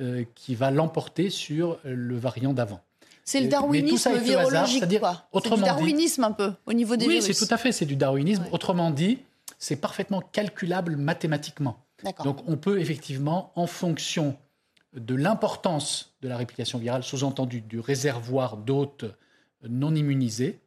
[SPEAKER 30] euh, qui va l'emporter sur euh, le variant d'avant.
[SPEAKER 2] C'est le
[SPEAKER 30] Mais- mais tout ça
[SPEAKER 2] darwinisme
[SPEAKER 30] hasard,
[SPEAKER 2] virologique,
[SPEAKER 30] c'est-à-dire,
[SPEAKER 2] quoi. C'est du
[SPEAKER 30] autrement dit-
[SPEAKER 2] darwinisme un peu, au niveau des
[SPEAKER 30] oui,
[SPEAKER 2] virus.
[SPEAKER 30] c'est tout à fait, c'est du darwinisme. Autrement dit, c'est parfaitement calculable mathématiquement.
[SPEAKER 2] D'accord.
[SPEAKER 30] Donc on peut effectivement, en fonction de l'importance de la réplication virale, sous-entendu du réservoir d'hôtes non immunisés,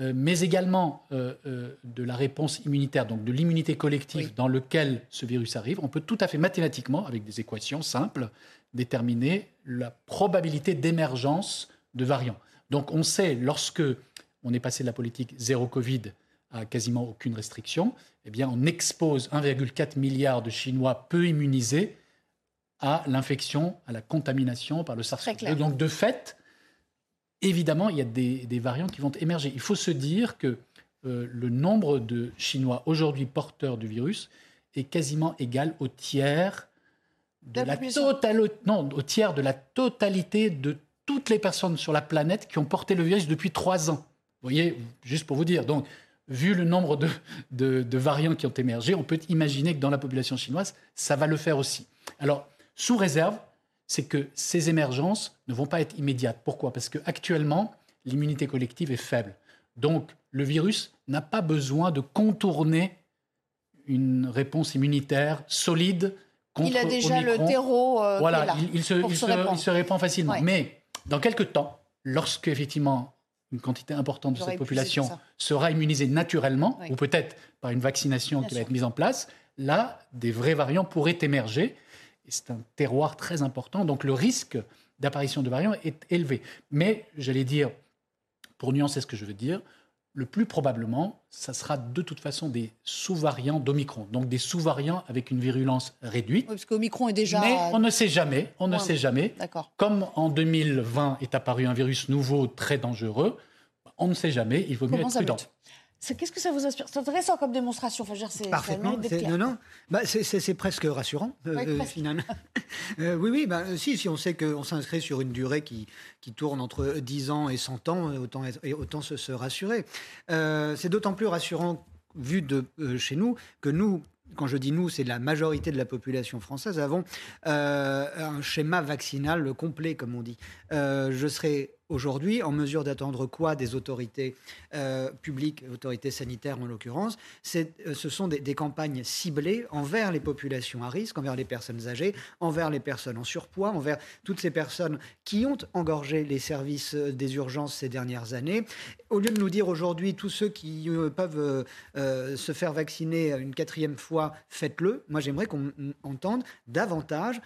[SPEAKER 30] euh, mais également euh, euh, de la réponse immunitaire, donc de l'immunité collective dans lequel ce virus arrive, on peut tout à fait mathématiquement, avec des équations simples, déterminer la probabilité d'émergence de variants. Donc on sait, lorsque on est passé de la politique zéro Covid à quasiment aucune restriction, eh bien on expose 1,4 milliard de Chinois peu immunisés à l'infection, à la contamination par le SARS-CoV-2.
[SPEAKER 2] clair.
[SPEAKER 30] Donc de fait, évidemment, il y a des, des variants qui vont émerger. Il faut se dire que euh, le nombre de Chinois aujourd'hui porteurs du virus est quasiment égal au tiers de
[SPEAKER 2] De la
[SPEAKER 30] la totale, non, au tiers de la totalité de toutes les personnes sur la planète qui ont porté le virus depuis trois ans. Vous voyez, juste pour vous dire. Donc, vu le nombre de, de- de variants qui ont émergé, on peut imaginer que dans la population chinoise, ça va le faire aussi. Alors, sous réserve, c'est que ces émergences ne vont pas être immédiates. Pourquoi? Parce qu'actuellement, l'immunité collective est faible. Donc, le virus n'a pas besoin de contourner une réponse immunitaire solide contre
[SPEAKER 2] Il a déjà le
[SPEAKER 30] Omicron.
[SPEAKER 2] terreau euh,
[SPEAKER 30] Voilà,
[SPEAKER 2] là
[SPEAKER 30] il, il se, il
[SPEAKER 2] se
[SPEAKER 30] il répand facilement.
[SPEAKER 2] Ouais.
[SPEAKER 30] Mais dans quelques temps, lorsque effectivement une quantité importante de cette population sera immunisée naturellement,
[SPEAKER 2] Oui.
[SPEAKER 30] ou peut-être par une vaccination
[SPEAKER 2] Bien
[SPEAKER 30] qui va être mise en place, là, des vrais variants pourraient émerger. C'est un terroir très important. Donc le risque d'apparition de variants est élevé. Mais, j'allais dire, pour nuancer ce que je veux dire, le plus probablement, ça sera de toute façon des sous-variants d'Omicron. Donc des sous-variants avec une virulence réduite.
[SPEAKER 2] Oui, parce qu'Omicron est déjà.
[SPEAKER 30] Mais on ne sait jamais, on ne sait jamais.
[SPEAKER 2] D'accord.
[SPEAKER 30] Comme en 2020 est apparu un virus nouveau très dangereux, on ne sait jamais, il vaut mieux
[SPEAKER 2] Comment
[SPEAKER 30] être prudent.
[SPEAKER 2] Qu'est-ce que ça vous inspire? C'est intéressant comme démonstration. Enfin, dire,
[SPEAKER 10] Parfaitement. Non, non. Bah, c'est- presque rassurant, euh,
[SPEAKER 2] Ouais,
[SPEAKER 10] euh,
[SPEAKER 2] presque.
[SPEAKER 10] finalement. Euh, oui, oui. Bah, si, si on sait qu'on s'inscrit sur une durée qui, qui tourne entre 10 ans et 100 ans, autant, et autant se, se rassurer. Euh, c'est d'autant plus rassurant vu de chez nous que nous. Quand je dis nous, c'est la majorité de la population française, avons euh, un schéma vaccinal complet, comme on dit. Euh, je serais aujourd'hui en mesure d'attendre quoi des autorités euh, publiques, autorités sanitaires en l'occurrence euh, Ce sont des, des campagnes ciblées envers les populations à risque, envers les personnes âgées, envers les personnes en surpoids, envers toutes ces personnes qui ont engorgé les services euh, des urgences ces dernières années. Au lieu de nous dire aujourd'hui, tous ceux qui euh, peuvent se faire vacciner une quatrième fois, faites-le. Moi, j'aimerais qu'on entende davantage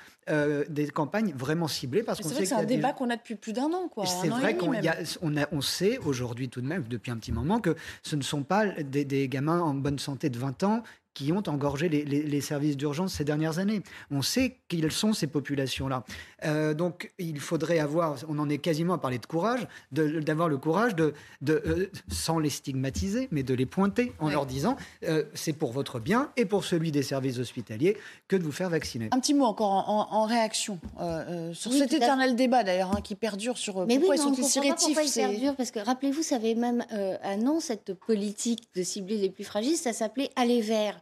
[SPEAKER 10] des campagnes vraiment ciblées parce qu'on
[SPEAKER 2] C'est un
[SPEAKER 10] des-
[SPEAKER 2] débat qu'on a depuis plus d'un an, quoi.
[SPEAKER 10] Vrai
[SPEAKER 2] demi
[SPEAKER 10] qu'on on, sait aujourd'hui tout de même, depuis un petit moment, que ce ne sont pas des, des gamins en bonne santé de 20 ans qui ont engorgé les, les- les services d'urgence ces dernières années. On sait quelles sont ces populations-là. Euh, donc il faudrait avoir, on en est quasiment à parler de courage, d'avoir le courage de, de euh, sans les stigmatiser, mais de les pointer en
[SPEAKER 2] Ouais.
[SPEAKER 10] leur disant euh, c'est pour votre bien et pour celui des services hospitaliers que de vous faire vacciner.
[SPEAKER 2] Un petit mot encore en, en- en réaction euh, euh, sur
[SPEAKER 17] Oui,
[SPEAKER 2] cet éternel débat d'ailleurs hein, qui perdure sur
[SPEAKER 17] Mais
[SPEAKER 2] pourquoi
[SPEAKER 17] oui,
[SPEAKER 2] ils
[SPEAKER 17] mais on
[SPEAKER 2] sont-ils si
[SPEAKER 17] comprend pas
[SPEAKER 2] rétifs.
[SPEAKER 17] pourquoi ils perdurent, parce que rappelez-vous, ça avait même euh, un nom, cette politique de cibler les plus fragiles, ça s'appelait aller vers.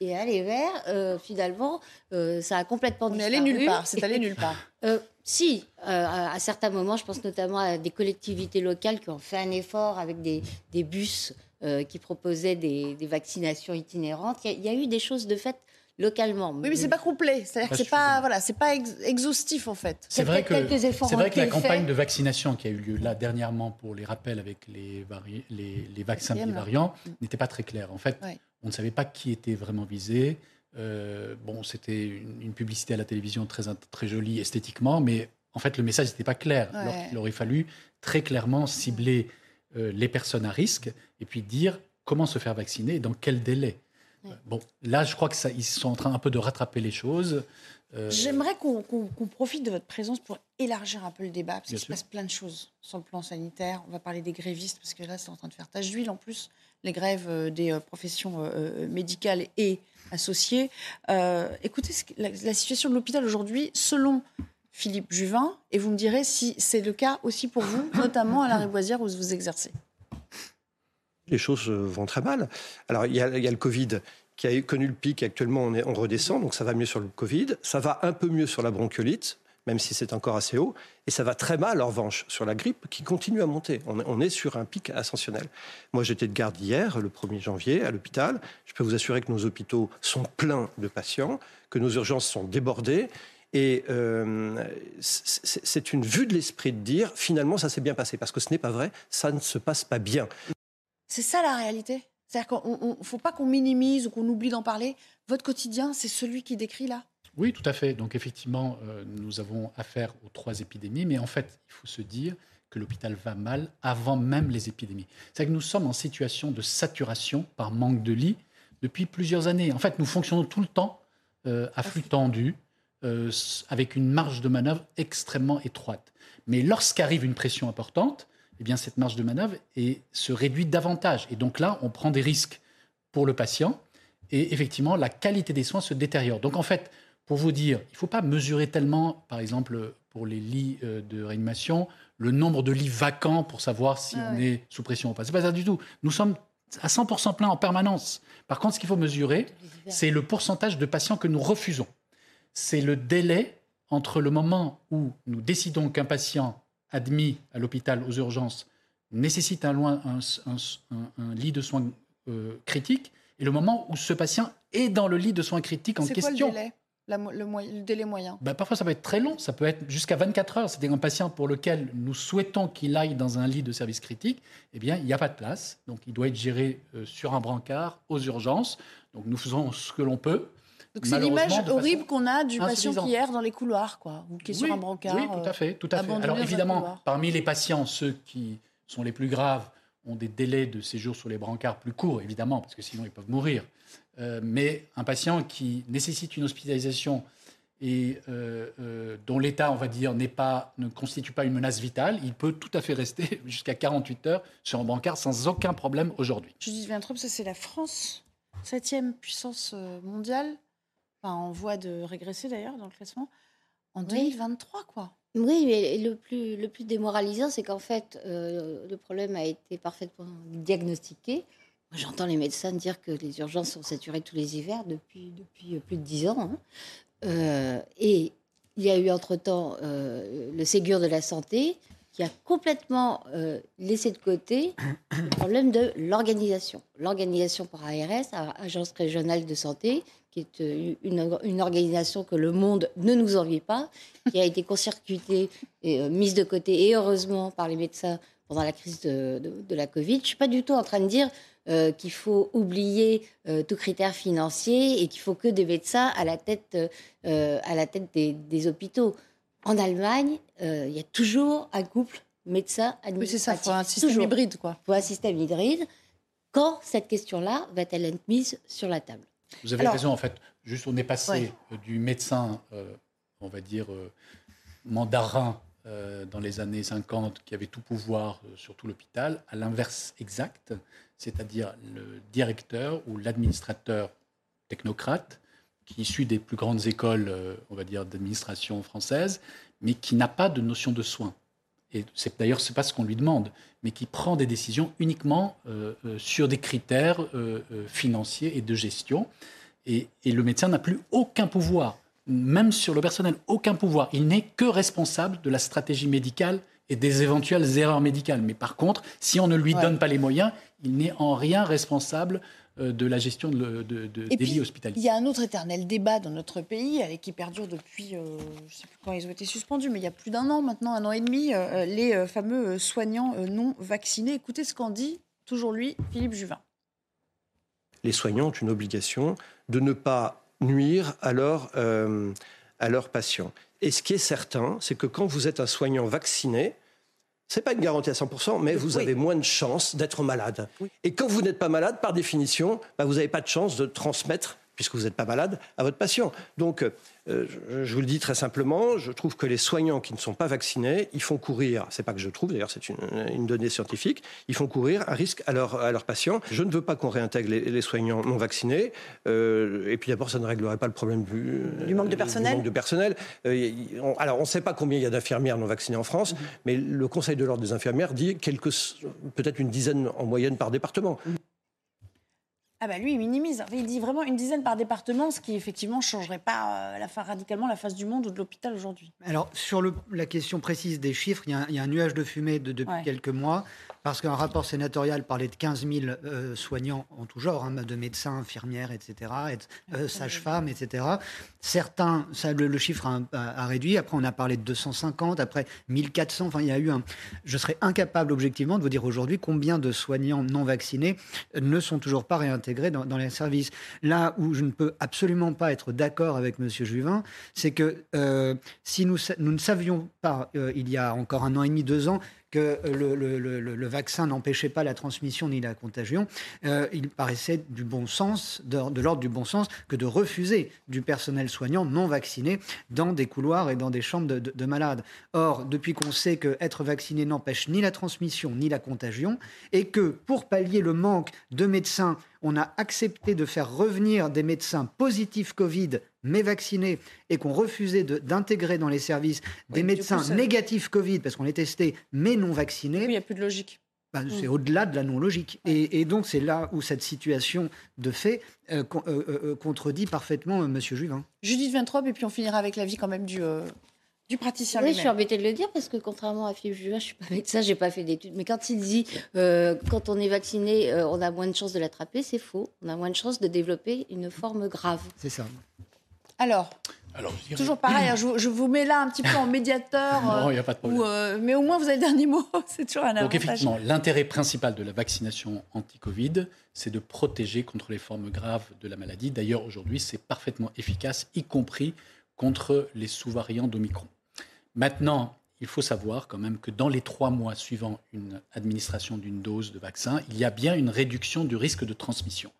[SPEAKER 17] Et aller vers, euh, finalement, euh, ça a complètement
[SPEAKER 2] On est
[SPEAKER 17] disparu.
[SPEAKER 2] allé nulle part, c'est allé nulle part.
[SPEAKER 17] Euh, si, euh, à, à certains moments, je pense notamment à des collectivités locales qui ont fait un effort avec des, des bus euh, qui proposaient des, des vaccinations itinérantes. Il y, a- il y a eu des choses de fait localement.
[SPEAKER 2] Oui, mais c'est pas complet. C'est-à-dire que c'est pas, voilà, c'est pas ex- exhaustif en fait.
[SPEAKER 30] C'est vrai que,
[SPEAKER 17] quelques efforts
[SPEAKER 30] c'est vrai que la campagne de vaccination qui a eu lieu là dernièrement pour les rappels avec les, vari- les, les vaccins
[SPEAKER 2] là.
[SPEAKER 30] variants n'était pas très claire. En fait,
[SPEAKER 2] Ouais.
[SPEAKER 30] On ne savait pas qui était vraiment visé. Euh, bon, c'était une, une publicité à la télévision très, très jolie esthétiquement, mais en fait, le message n'était pas clair.
[SPEAKER 2] Ouais.
[SPEAKER 30] Alors qu'il aurait fallu très clairement cibler euh, les personnes à risque et puis dire comment se faire vacciner et dans quel délai. Euh, Bon, là, je crois que ça, ils sont en train un peu de rattraper les choses.
[SPEAKER 2] J'aimerais qu'on profite de votre présence pour élargir un peu le débat, parce qu'il se passe plein de choses sur le plan sanitaire. On va parler des grévistes, parce que là, c'est en train de faire tache d'huile en plus, les grèves euh, des euh, professions euh, médicales et associées. Euh, écoutez, la, la situation de l'hôpital aujourd'hui, selon Philippe Juvin, et vous me direz si c'est le cas aussi pour vous, notamment à la Riboisière où vous exercez.
[SPEAKER 7] les choses vont très mal. Alors, il y a, il y a le Covid qui a connu le pic. Actuellement, on, est, on redescend, donc ça va mieux sur le Covid. Ça va un peu mieux sur la bronchiolite, même si c'est encore assez haut. Et ça va très mal, en revanche, sur la grippe qui continue à monter. On, est- sur un pic ascensionnel. Moi, j'étais de garde hier, le 1er janvier, à l'hôpital. Je peux vous assurer que nos hôpitaux sont pleins de patients, que nos urgences sont débordées. Et euh, c'est une vue de l'esprit de dire, finalement, ça s'est bien passé. Parce que ce n'est pas vrai, ça ne se passe pas bien.
[SPEAKER 2] C'est ça la réalité C'est-à-dire qu'il ne faut pas qu'on minimise ou qu'on oublie d'en parler. Votre quotidien, c'est celui qui décrit là
[SPEAKER 30] Oui, tout à fait. Donc effectivement, euh, nous avons affaire aux trois épidémies, mais en fait, il faut se dire que l'hôpital va mal avant même les épidémies. C'est que nous sommes en situation de saturation par manque de lits depuis plusieurs années. En fait, nous fonctionnons tout le temps euh, à flux tendu, euh, avec une marge de manœuvre extrêmement étroite. Mais lorsqu'arrive une pression importante, eh bien, cette marge de manœuvre est- se réduit davantage. Et donc là, on prend des risques pour le patient et effectivement, la qualité des soins se détériore. Donc en fait, pour vous dire, il ne faut pas mesurer tellement, par exemple, pour les lits euh, de réanimation, le nombre de lits vacants pour savoir si
[SPEAKER 2] Ah
[SPEAKER 30] on est sous pression ou pas. C'est pas ça du tout. Nous sommes à 100% plein en permanence. Par contre, ce qu'il faut mesurer, c'est le pourcentage de patients que nous refusons. C'est le délai entre le moment où nous décidons qu'un patient admis à l'hôpital aux urgences nécessite un, loin- un- un- un- un lit de soins euh, critique et le moment où ce patient est dans le lit de soins critiques en
[SPEAKER 2] C'est quoi le
[SPEAKER 30] question.
[SPEAKER 2] délai? La le, délai moyen
[SPEAKER 30] Ben, parfois, ça peut être très long. Ça peut être jusqu'à 24 heures. C'est-à-dire un patient pour lequel nous souhaitons qu'il aille dans un lit de service critique. Eh bien, il n'y a pas de place. Donc, il doit être géré euh, sur un brancard aux urgences. Donc, nous faisons ce que l'on peut.
[SPEAKER 2] Donc c'est l'image horrible qu'on a du patient qui erre dans les couloirs, quoi, ou qui est sur un brancard.
[SPEAKER 30] Oui, tout à
[SPEAKER 2] euh,
[SPEAKER 30] fait. Tout à fait.
[SPEAKER 2] abandonné
[SPEAKER 30] Alors évidemment, parmi les patients, ceux qui sont les plus graves ont des délais de séjour sur les brancards plus courts, évidemment, parce que sinon ils peuvent mourir. Euh, mais un patient qui nécessite une hospitalisation et euh, euh, dont l'état, on va dire, n'est pas, ne constitue pas une menace vitale, il peut tout à fait rester jusqu'à 48 heures sur un brancard sans aucun problème aujourd'hui.
[SPEAKER 2] Judith Vintrop, ça c'est la France, septième puissance mondiale, enfin, en voie de régresser d'ailleurs dans le classement, en 2023, quoi.
[SPEAKER 17] Oui, mais le plus, le plus démoralisant, c'est qu'en fait, euh, le problème a été parfaitement diagnostiqué. J'entends les médecins dire que les urgences sont saturées tous les hivers depuis, depuis euh, plus de dix ans. hein. Euh, et il y a eu entre-temps euh, le Ségur de la santé qui a complètement laissé de côté le problème de l'organisation. L'organisation par ARS, Agence régionale de santé, qui est une, organisation que le monde ne nous envie pas, qui a été concircuitée et mise de côté, et heureusement par les médecins pendant la crise de, de, la Covid. Je ne suis pas du tout en train de dire euh, qu'il faut oublier euh, tout critère financier et qu'il faut que des médecins à la tête, euh, à la tête des, des hôpitaux. En Allemagne, il y a toujours un couple médecin-administratif.
[SPEAKER 2] Oui, c'est ça, il faut un système toujours. hybride. Quoi.
[SPEAKER 17] Un système hybride. Quand cette question-là va-t-elle être mise sur la table
[SPEAKER 30] Vous avez Alors, raison, en fait. Juste, on est passé ouais. du médecin, on va dire, mandarin dans les années 50 qui avait tout pouvoir sur tout l'hôpital, à l'inverse exact, c'est-à-dire le directeur ou l'administrateur technocrate qui est issu des plus grandes écoles, on va dire, d'administration française, mais qui n'a pas de notion de soin. Et c'est d'ailleurs c'est pas ce qu'on lui demande, mais qui prend des décisions uniquement euh, euh, sur des critères euh, financiers et de gestion. Et, et le médecin n'a plus aucun pouvoir même sur le personnel, aucun pouvoir. Il n'est que responsable de la stratégie médicale et des éventuelles erreurs médicales. Mais par contre, si on ne lui ouais. donne pas les moyens, il n'est en rien responsable euh, de la gestion de, de, de des lits hospitaliers.
[SPEAKER 2] Il y a un autre éternel débat dans notre pays et qui perdure depuis, euh, je ne sais plus quand ils ont été suspendus, mais il y a plus d'un an maintenant, un an et demi, euh, les fameux soignants non vaccinés. Écoutez ce qu'en dit toujours lui, Philippe Juvin.
[SPEAKER 7] Les soignants ont une obligation de ne pas nuire à, leur, euh, à leurs patients. Et ce qui est certain, c'est que quand vous êtes un soignant vacciné, ce n'est pas une garantie à 100%, mais vous oui. avez moins de chances d'être malade. Oui. Et quand vous n'êtes pas malade, par définition, bah, vous n'avez pas de chance de transmettre, puisque vous n'êtes pas malade, à votre patient. Donc, euh, je, je, vous le dis très simplement, je trouve que les soignants qui ne sont pas vaccinés, ils font courir, c'est pas que je trouve, d'ailleurs c'est une, une, donnée scientifique, ils font courir un risque à, leur, à leurs patients. Je ne veux pas qu'on réintègre les, les, soignants non vaccinés. Euh, et puis d'abord, ça ne réglerait pas le problème du,
[SPEAKER 2] du manque de personnel.
[SPEAKER 7] Manque de personnel. Euh, on, alors, on ne sait pas combien il y a d'infirmières non vaccinées en France, mmh. mais le Conseil de l'ordre des infirmières dit quelques, peut-être une dizaine en moyenne par département. Mmh.
[SPEAKER 2] Ah bah lui, il minimise. Il dit vraiment une dizaine par département, ce qui effectivement ne changerait pas euh, la, radicalement la face du monde ou de l'hôpital aujourd'hui.
[SPEAKER 10] Alors, sur le, la question précise des chiffres, il y a, il y a un nuage de fumée de, depuis ouais. quelques mois, parce qu'un rapport sénatorial parlait de 15 000 euh, soignants en tout genre, hein, de médecins, infirmières, etc., euh, sages-femmes, etc. Certains, ça, le, le chiffre a, a, a, réduit. Après, on a parlé de 250, après 1400. Enfin, il y a eu un... Je serais incapable, objectivement, de vous dire aujourd'hui combien de soignants non vaccinés ne sont toujours pas réintégrés dans, dans, les services. Là où je ne peux absolument pas être d'accord avec M. Juvin, c'est que euh, si nous, nous, ne savions pas, il y a encore un an et demi, deux ans, que le, le, vaccin n'empêchait pas la transmission ni la contagion, euh, il paraissait du bon sens, de, l'ordre du bon sens, que de refuser du personnel soignant non vacciné dans des couloirs et dans des chambres de, de, de malades. Or, depuis qu'on sait que être vacciné n'empêche ni la transmission ni la contagion, et que pour pallier le manque de médecins, on a accepté de faire revenir des médecins positifs Covid mais vaccinés et qu'on refusait d'intégrer dans les services des oui, médecins coup, négatifs Covid parce qu'on les testait mais non vaccinés.
[SPEAKER 2] Il n'y a plus de logique.
[SPEAKER 10] Ben, mmh. C'est au-delà de la non-logique. Et, et, donc, c'est là où cette situation de fait euh, euh, euh, contredit parfaitement M. Juvin.
[SPEAKER 2] Judith Ventrop, et puis on finira avec l'avis quand même du, du praticien
[SPEAKER 17] Oui, je suis embêtée de le dire parce que contrairement à Philippe Juvin, je suis pas médecin, j'ai pas fait d'études. Mais quand il dit euh, quand on est vacciné, euh, on a moins de chances de l'attraper, c'est faux. On a moins de chances de développer une forme grave.
[SPEAKER 10] C'est ça.
[SPEAKER 2] Alors,
[SPEAKER 30] alors,
[SPEAKER 2] dirais... Toujours pareil, hein, je, je, vous mets là un petit peu en médiateur.
[SPEAKER 30] non, il n'y a pas de problème.
[SPEAKER 2] Où, euh, mais au moins, vous avez le dernier mot. c'est toujours un avantage.
[SPEAKER 30] Donc, effectivement, l'intérêt principal de la vaccination anti-Covid, c'est de protéger contre les formes graves de la maladie. D'ailleurs, aujourd'hui, c'est parfaitement efficace, y compris contre les sous-variants d'Omicron. Maintenant, il faut savoir quand même que dans les trois mois suivant une administration d'une dose de vaccin, il y a bien une réduction du risque de transmission.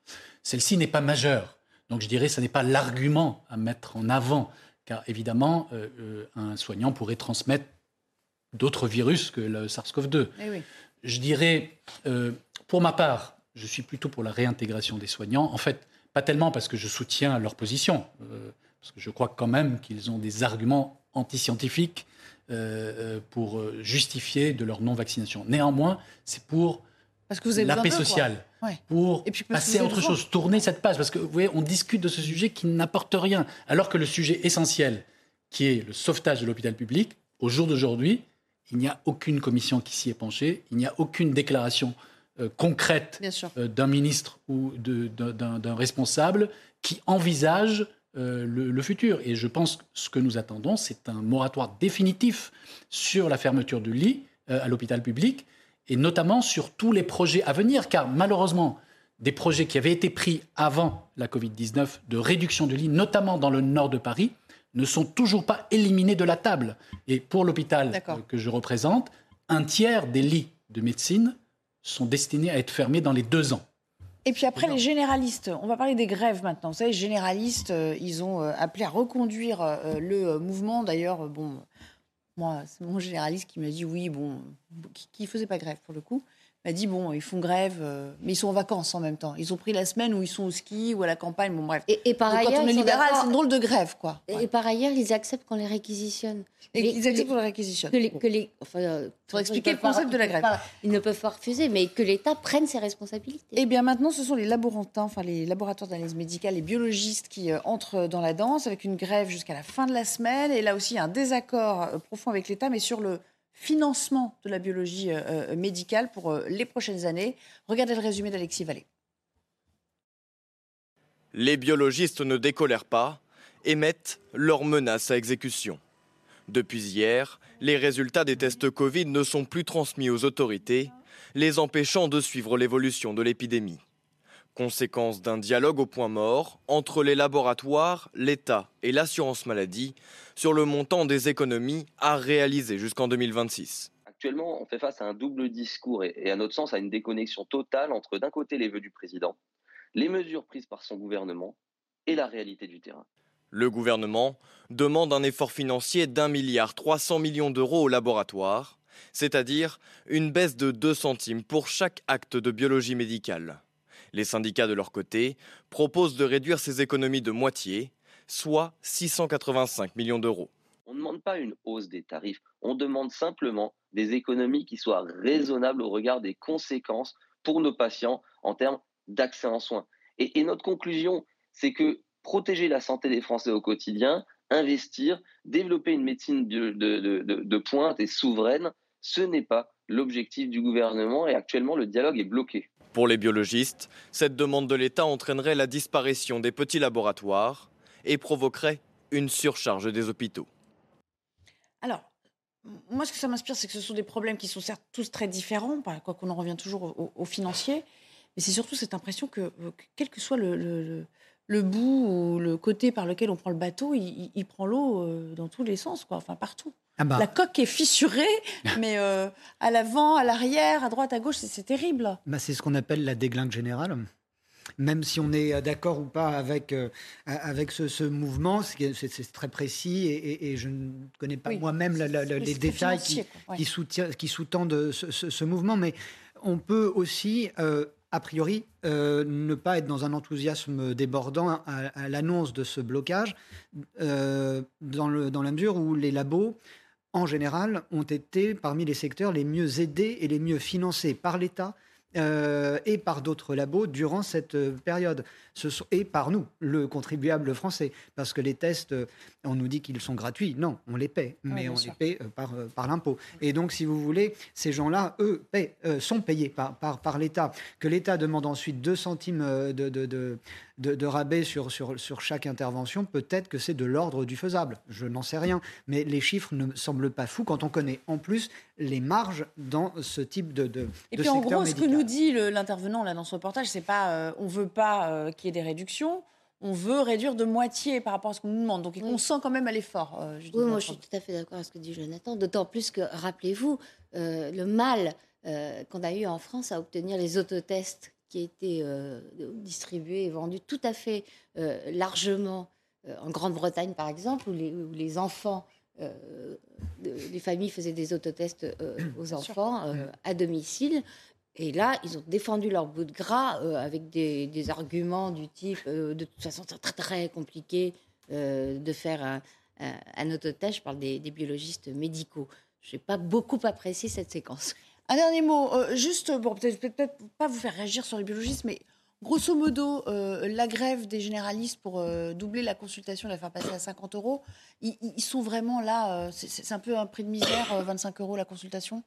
[SPEAKER 30] Celle-ci n'est pas majeure. Donc je dirais que ce n'est pas l'argument à mettre en avant, car évidemment, euh, euh, un soignant pourrait transmettre d'autres virus que le SARS-CoV-2.
[SPEAKER 2] Eh oui.
[SPEAKER 30] Je dirais, euh, pour ma part, je suis plutôt pour la réintégration des soignants. En fait, pas tellement parce que je soutiens leur position, euh, parce que je crois quand même qu'ils ont des arguments antiscientifiques euh, pour justifier de leur non-vaccination. Néanmoins, c'est pour
[SPEAKER 2] parce que vous avez
[SPEAKER 30] la paix sociale,
[SPEAKER 2] ouais.
[SPEAKER 30] pour passer à autre chose, tourner cette page. Parce que vous voyez, on discute de ce sujet qui n'apporte rien, alors que le sujet essentiel, qui est le sauvetage de l'hôpital public, au jour d'aujourd'hui, il n'y a aucune commission qui s'y est penchée, il n'y a aucune déclaration euh, concrète euh, d'un ministre ou d'un responsable qui envisage euh, le, futur. Et je pense que ce que nous attendons, c'est un moratoire définitif sur la fermeture du lit à l'hôpital public, et notamment sur tous les projets à venir, car malheureusement, des projets qui avaient été pris avant la Covid-19 de réduction du lit, notamment dans le nord de Paris, ne sont toujours pas éliminés de la table. Et pour l'hôpital que je représente, un tiers des lits de médecine sont destinés à être fermés dans les deux ans.
[SPEAKER 2] Et puis après, les généralistes, on va parler des grèves maintenant. Vous savez, les généralistes, euh, ils ont euh, appelé à reconduire euh, le mouvement. D'ailleurs, bon, moi, c'est mon généraliste qui m'a dit oui, bon, qui ne faisait pas grève pour le coup m'a dit bon, ils font grève, euh, mais ils sont en vacances en même temps. Ils ont pris la semaine où ils sont au ski ou à la campagne. Bon, bref.
[SPEAKER 17] Et, par ailleurs,
[SPEAKER 2] quand on est libéral, c'est une drôle de grève, quoi.
[SPEAKER 17] Et, par ailleurs, ils acceptent qu'on les réquisitionne.
[SPEAKER 2] Et ils acceptent qu'on les réquisitionne.
[SPEAKER 17] Que les, que les, enfin,
[SPEAKER 2] euh, expliquer le concept de la grève.
[SPEAKER 17] ils ne peuvent pas refuser, mais que l'État prenne ses responsabilités.
[SPEAKER 2] Eh bien, maintenant, ce sont les laborantins, enfin les laboratoires d'analyse médicale, les biologistes qui euh, entrent dans la danse avec une grève jusqu'à la fin de la semaine. Et là aussi, il y a un désaccord profond avec l'État, mais sur le financement de la biologie euh, euh, médicale pour euh, les prochaines années. Regardez le résumé d'Alexis Vallée.
[SPEAKER 27] Les biologistes ne décolèrent pas et mettent leurs menaces à exécution. Depuis hier, les résultats des tests Covid ne sont plus transmis aux autorités, les empêchant de suivre l'évolution de l'épidémie. Conséquence d'un dialogue au point mort entre les laboratoires, l'État et l'assurance maladie sur le montant des économies à réaliser jusqu'en 2026.
[SPEAKER 36] Actuellement, on fait face à un double discours et, à notre sens à une déconnexion totale entre d'un côté les vœux du président, les mesures prises par son gouvernement et la réalité du terrain.
[SPEAKER 27] Le gouvernement demande un effort financier d'un milliard 300 millions d'euros aux laboratoires, c'est-à-dire une baisse de 2 centimes pour chaque acte de biologie médicale. Les syndicats, de leur côté, proposent de réduire ces économies de moitié, soit 685 millions d'euros.
[SPEAKER 36] On ne demande pas une hausse des tarifs, on demande simplement des économies qui soient raisonnables au regard des conséquences pour nos patients en termes d'accès en soins. Et, notre conclusion, c'est que protéger la santé des Français au quotidien, investir, développer une médecine de, de pointe et souveraine, ce n'est pas l'objectif du gouvernement et actuellement le dialogue est bloqué.
[SPEAKER 27] Pour les biologistes, cette demande de l'État entraînerait la disparition des petits laboratoires et provoquerait une surcharge des hôpitaux.
[SPEAKER 2] Alors, moi, ce que ça m'inspire, c'est que ce sont des problèmes qui sont certes tous très différents, quoi qu'on en revient toujours au, financier, mais c'est surtout cette impression que, euh, quel que soit le, bout ou le côté par lequel on prend le bateau, il, prend l'eau euh, dans tous les sens, quoi, enfin partout. Ah bah. La coque est fissurée, mais euh, à l'avant, à l'arrière, à droite, à gauche, c'est terrible.
[SPEAKER 10] Bah, c'est ce qu'on appelle la déglingue générale. Même si on est d'accord ou pas avec, euh, avec ce, mouvement, c'est très précis et, je ne connais pas moi-même les détails qui, qui sous-tendent ce, mouvement, mais on peut aussi euh, a priori, ne pas être dans un enthousiasme débordant à, l'annonce de ce blocage, dans, le, dans la mesure où les labos en général, ont été parmi les secteurs les mieux aidés et les mieux financés par l'État euh, et par d'autres labos durant cette euh, période. Ce et par nous, le contribuable français, parce que les tests, on nous dit qu'ils sont gratuits. Non, on les paie, mais on les paie par, par l'impôt. Et donc, si vous voulez, ces gens-là, eux, paient, sont payés par, par, par l'État. Que l'État demande ensuite 2 centimes de, de, de, de, rabais sur, sur, sur chaque intervention, peut-être que c'est de l'ordre du faisable. Je n'en sais rien. Mais les chiffres ne semblent pas fous quand on connaît en plus les marges dans ce type de, de
[SPEAKER 2] Et puis en gros, ce que nous dit l'intervenant là dans ce reportage, c'est pas euh, on veut pas euh, qu'il y ait des réductions. On veut réduire de moitié par rapport à ce qu'on nous demande. Donc, on sent quand même à l'effort.
[SPEAKER 17] Euh, oui, moi, je suis tout à fait d'accord avec ce que dit Jonathan. D'autant plus que, rappelez-vous, le mal qu'on a eu en France à obtenir les autotests qui étaient distribués et vendus tout à fait largement en Grande-Bretagne, par exemple, où les, où les enfants euh, les familles faisaient des autotests euh, aux enfants euh, à domicile. Et là, ils ont défendu leur bout de gras avec des, arguments du type de toute façon, c'est très, très compliqué de faire un, un, autotest. Je parle des, biologistes médicaux. Je n'ai pas beaucoup apprécié cette séquence.
[SPEAKER 2] Un dernier mot, juste, bon, peut-être peut pas vous faire réagir sur les biologistes, mais Grosso modo, euh, la grève des généralistes pour euh, doubler la consultation, la faire passer à 50 euros, ils, sont vraiment là. euh, c'est- un peu un prix de misère, euh, 25 euros la consultation?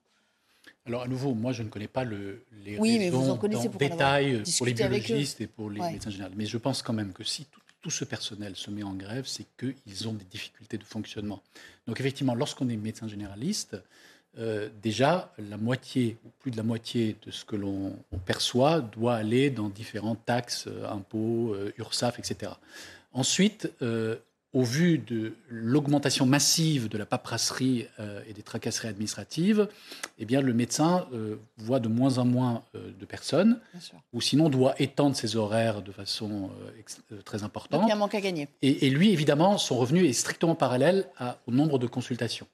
[SPEAKER 30] Alors à nouveau, moi je ne connais pas le, les
[SPEAKER 2] Oui, mais vous
[SPEAKER 30] raisons
[SPEAKER 2] en
[SPEAKER 30] détail pour les biologistes et pour les
[SPEAKER 2] Ouais.
[SPEAKER 30] médecins généraux. Mais je pense quand même que si tout, tout ce personnel se met en grève, c'est qu'ils ont des difficultés de fonctionnement. Donc effectivement, lorsqu'on est médecin généraliste, euh, déjà la moitié ou plus de la moitié de ce que l'on on perçoit doit aller dans différentes taxes, euh, impôts, euh, URSAF, etc. Ensuite, euh, au vu de l'augmentation massive de la paperasserie euh, et des tracasseries administratives, eh bien, le médecin euh, voit de moins en moins euh, de personnes, ou sinon doit étendre ses horaires de façon très importante.
[SPEAKER 2] Donc il y a un manque à gagner.
[SPEAKER 30] Et, et lui, évidemment, son revenu est strictement parallèle à- au nombre de consultations.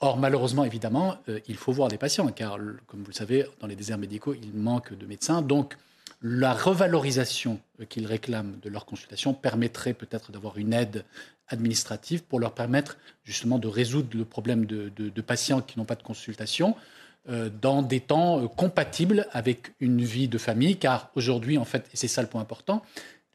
[SPEAKER 30] Or, malheureusement, évidemment, il faut voir des patients, car, comme vous le savez, dans les déserts médicaux, il manque de médecins. Donc, la revalorisation euh, qu'ils réclament de leurs consultations permettrait peut-être d'avoir une aide administrative pour leur permettre justement de résoudre le problème de patients qui n'ont pas de consultation euh, dans des temps euh, compatibles avec une vie de famille, car aujourd'hui, en fait, et c'est ça le point important,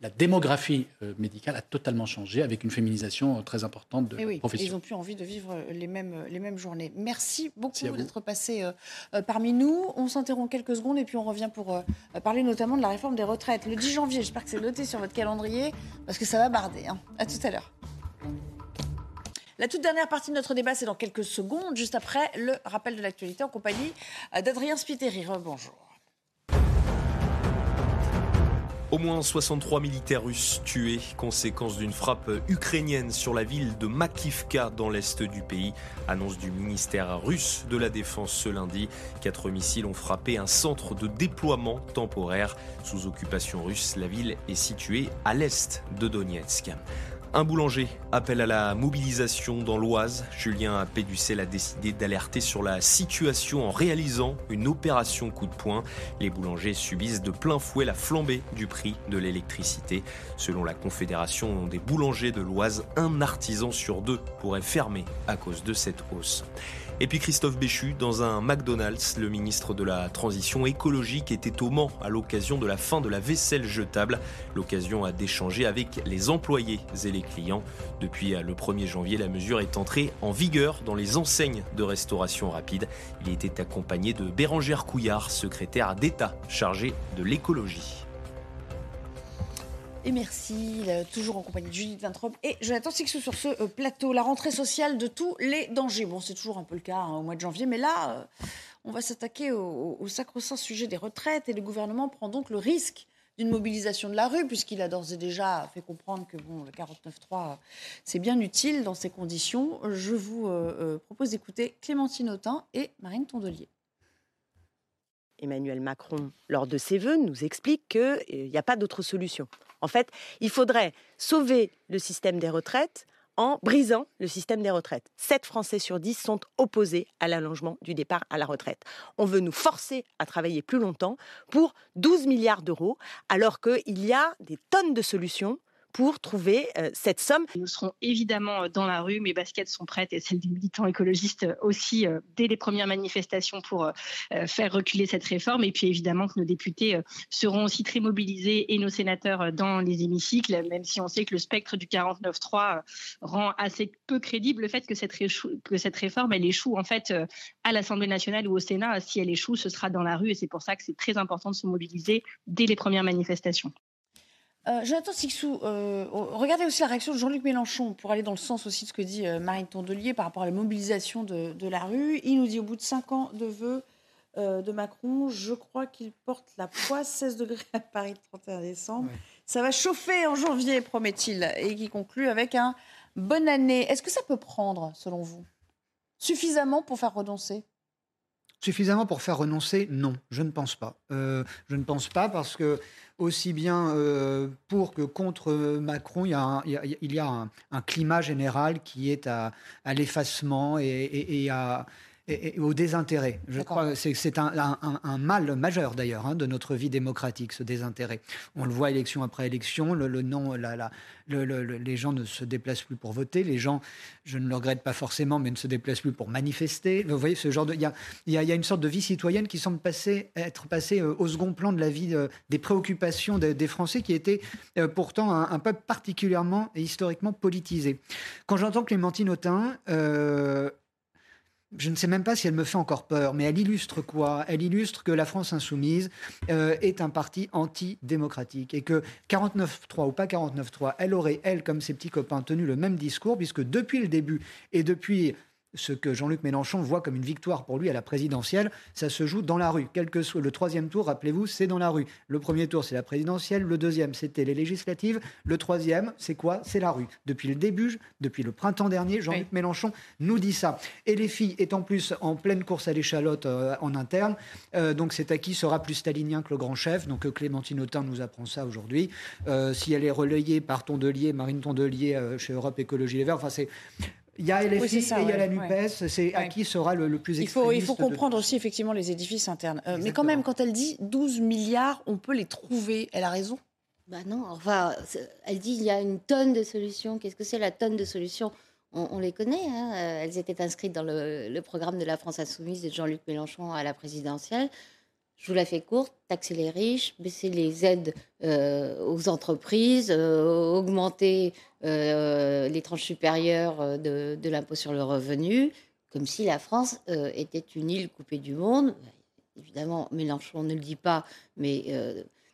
[SPEAKER 30] la démographie euh, médicale a totalement changé avec une féminisation euh, très importante de
[SPEAKER 2] Et
[SPEAKER 30] la
[SPEAKER 2] oui,
[SPEAKER 30] profession.
[SPEAKER 2] ils n'ont plus envie de vivre les mêmes, les mêmes journées. Merci beaucoup d'être passé euh, euh, parmi nous. On s'interrompt quelques secondes et puis on revient pour euh, parler notamment de la réforme des retraites. Le 10 janvier, j'espère que c'est noté sur votre calendrier parce que ça va barder. hein. À tout à l'heure. La toute dernière partie de notre débat, c'est dans quelques secondes, juste après le rappel de l'actualité en compagnie euh, d'Adrien Spiteri. Bonjour.
[SPEAKER 3] Au moins 63 militaires russes tués, conséquence d'une frappe ukrainienne sur la ville de Makivka dans l'est du pays. Annonce du ministère russe de la Défense ce lundi. Quatre missiles ont frappé un centre de déploiement temporaire. Sous occupation russe, la ville est située à l'est de Donetsk. Un boulanger appelle à la mobilisation dans l'Oise. Julien Péducel a décidé d'alerter sur la situation en réalisant une opération coup de poing. Les boulangers subissent de plein fouet la flambée du prix de l'électricité. Selon la Confédération des boulangers de l'Oise, un artisan sur deux pourrait fermer à cause de cette hausse. Et puis Christophe Béchu, dans un McDonald's, le ministre de la Transition écologique était au Mans à l'occasion de la fin de la vaisselle jetable. L'occasion à d'échanger avec les employés et les clients. Depuis le 1er janvier, la mesure est entrée en vigueur dans les enseignes de restauration rapide. Il était accompagné de Bérangère Couillard, secrétaire d'État chargée de l'écologie.
[SPEAKER 2] Et merci, toujours en compagnie de Judith Vintrop et Jonathan Sixou sur ce euh, plateau. La rentrée sociale de tous les dangers. Bon, c'est toujours un peu le cas hein, au mois de janvier, mais là, euh, on va s'attaquer au, sacro-saint sujet des retraites et le gouvernement prend donc le risque d'une mobilisation de la rue, puisqu'il a d'ores et déjà fait comprendre que bon, le 49.3, c'est bien utile dans ces conditions. Je vous euh, propose d'écouter Clémentine Autain et Marine Tondelier.
[SPEAKER 8] Emmanuel Macron, lors de ses vœux, nous explique qu'il n'y a pas d'autre solution. En fait, il faudrait sauver le système des retraites en brisant le système des retraites. 7 Français sur 10 sont opposés à l'allongement du départ à la retraite. On veut nous forcer à travailler plus longtemps pour 12 milliards d'euros, alors qu'il y a des tonnes de solutions pour trouver euh, cette somme.
[SPEAKER 9] Nous serons évidemment dans la rue, mes baskets sont prêtes et celles des militants écologistes aussi euh, dès les premières manifestations pour euh, faire reculer cette réforme. Et puis évidemment que nos députés euh, seront aussi très mobilisés et nos sénateurs euh, dans les hémicycles, même si on sait que le spectre du 49.3 euh, rend assez peu crédible le fait que cette, que cette réforme elle échoue en fait euh, à l'Assemblée nationale ou au Sénat. Si elle échoue, ce sera dans la rue et c'est pour ça que c'est très important de se mobiliser dès les premières manifestations.
[SPEAKER 2] Euh, Jonathan Sixou, euh, regardez aussi la réaction de Jean-Luc Mélenchon pour aller dans le sens aussi de ce que dit euh, Marine Tondelier par rapport à la mobilisation de, de la rue. Il nous dit au bout de cinq ans de vœux euh, de Macron, je crois qu'il porte la poisse 16 degrés à Paris le 31 décembre. Ça va chauffer en janvier, promet-il, et qui conclut avec un bonne année. Est-ce que ça peut prendre, selon vous, suffisamment pour faire renoncer
[SPEAKER 10] Suffisamment pour faire renoncer Non, je ne pense pas. Euh, je ne pense pas parce que aussi bien euh, pour que contre Macron, il y a un, climat général qui est à, l'effacement et à, et, au désintérêt. Je crois que c'est un, mal majeur d'ailleurs hein, de notre vie démocratique, ce désintérêt. On le voit élection après élection, le, nom, la, les gens ne se déplacent plus pour voter, les gens, je ne le regrette pas forcément, mais ne se déplacent plus pour manifester. Vous voyez, ce genre de, il y a, y a, une sorte de vie citoyenne qui semble passer, être passée euh, au second plan de la vie, euh, des préoccupations des, Français, qui étaient euh, pourtant un, peuple particulièrement et historiquement politisé. Quand j'entends Clémentine Autain, je ne sais même pas si elle me fait encore peur, mais elle illustre quoi? Elle illustre que la France insoumise euh, est un parti antidémocratique et que 49-3 ou pas 49-3, elle aurait, elle, comme ses petits copains, tenu le même discours, puisque depuis le début et depuis ce que Jean-Luc Mélenchon voit comme une victoire pour lui à la présidentielle, ça se joue dans la rue. Quel que soit le troisième tour, rappelez-vous, c'est dans la rue. Le premier tour, c'est la présidentielle. Le deuxième, c'était les législatives. Le troisième, c'est quoi? C'est la rue. Depuis le début, depuis le printemps dernier, Jean-Luc Mélenchon nous dit ça. Et les filles est en plus en pleine course à l'échalote euh, en interne. Euh, donc c'est à qui sera plus stalinien que le grand chef. Donc euh, Clémentine Autain nous apprend ça aujourd'hui. si elle est relayée par Tondelier, Marine Tondelier chez Europe Écologie Les Verts, enfin c'est il y a LFI et il y a la NUPES. C'est à qui sera le, plus
[SPEAKER 2] il faut, il faut comprendre aussi effectivement les édifices internes. Euh, mais quand même, quand elle dit 12 milliards, on peut les trouver. Elle a raison
[SPEAKER 17] Bah non, enfin, elle dit il y a une tonne de solutions. Qu'est-ce que c'est la tonne de solutions? On, les connaît. Hein. Euh, elles étaient inscrites dans le, le, programme de la France Insoumise de Jean-Luc Mélenchon à la présidentielle. Je vous la fais courte, taxer les riches, baisser les aides euh, aux entreprises, euh, augmenter euh, les tranches supérieures de, de l'impôt sur le revenu, comme si la France était une île coupée du monde. Évidemment, Mélenchon ne le dit pas, mais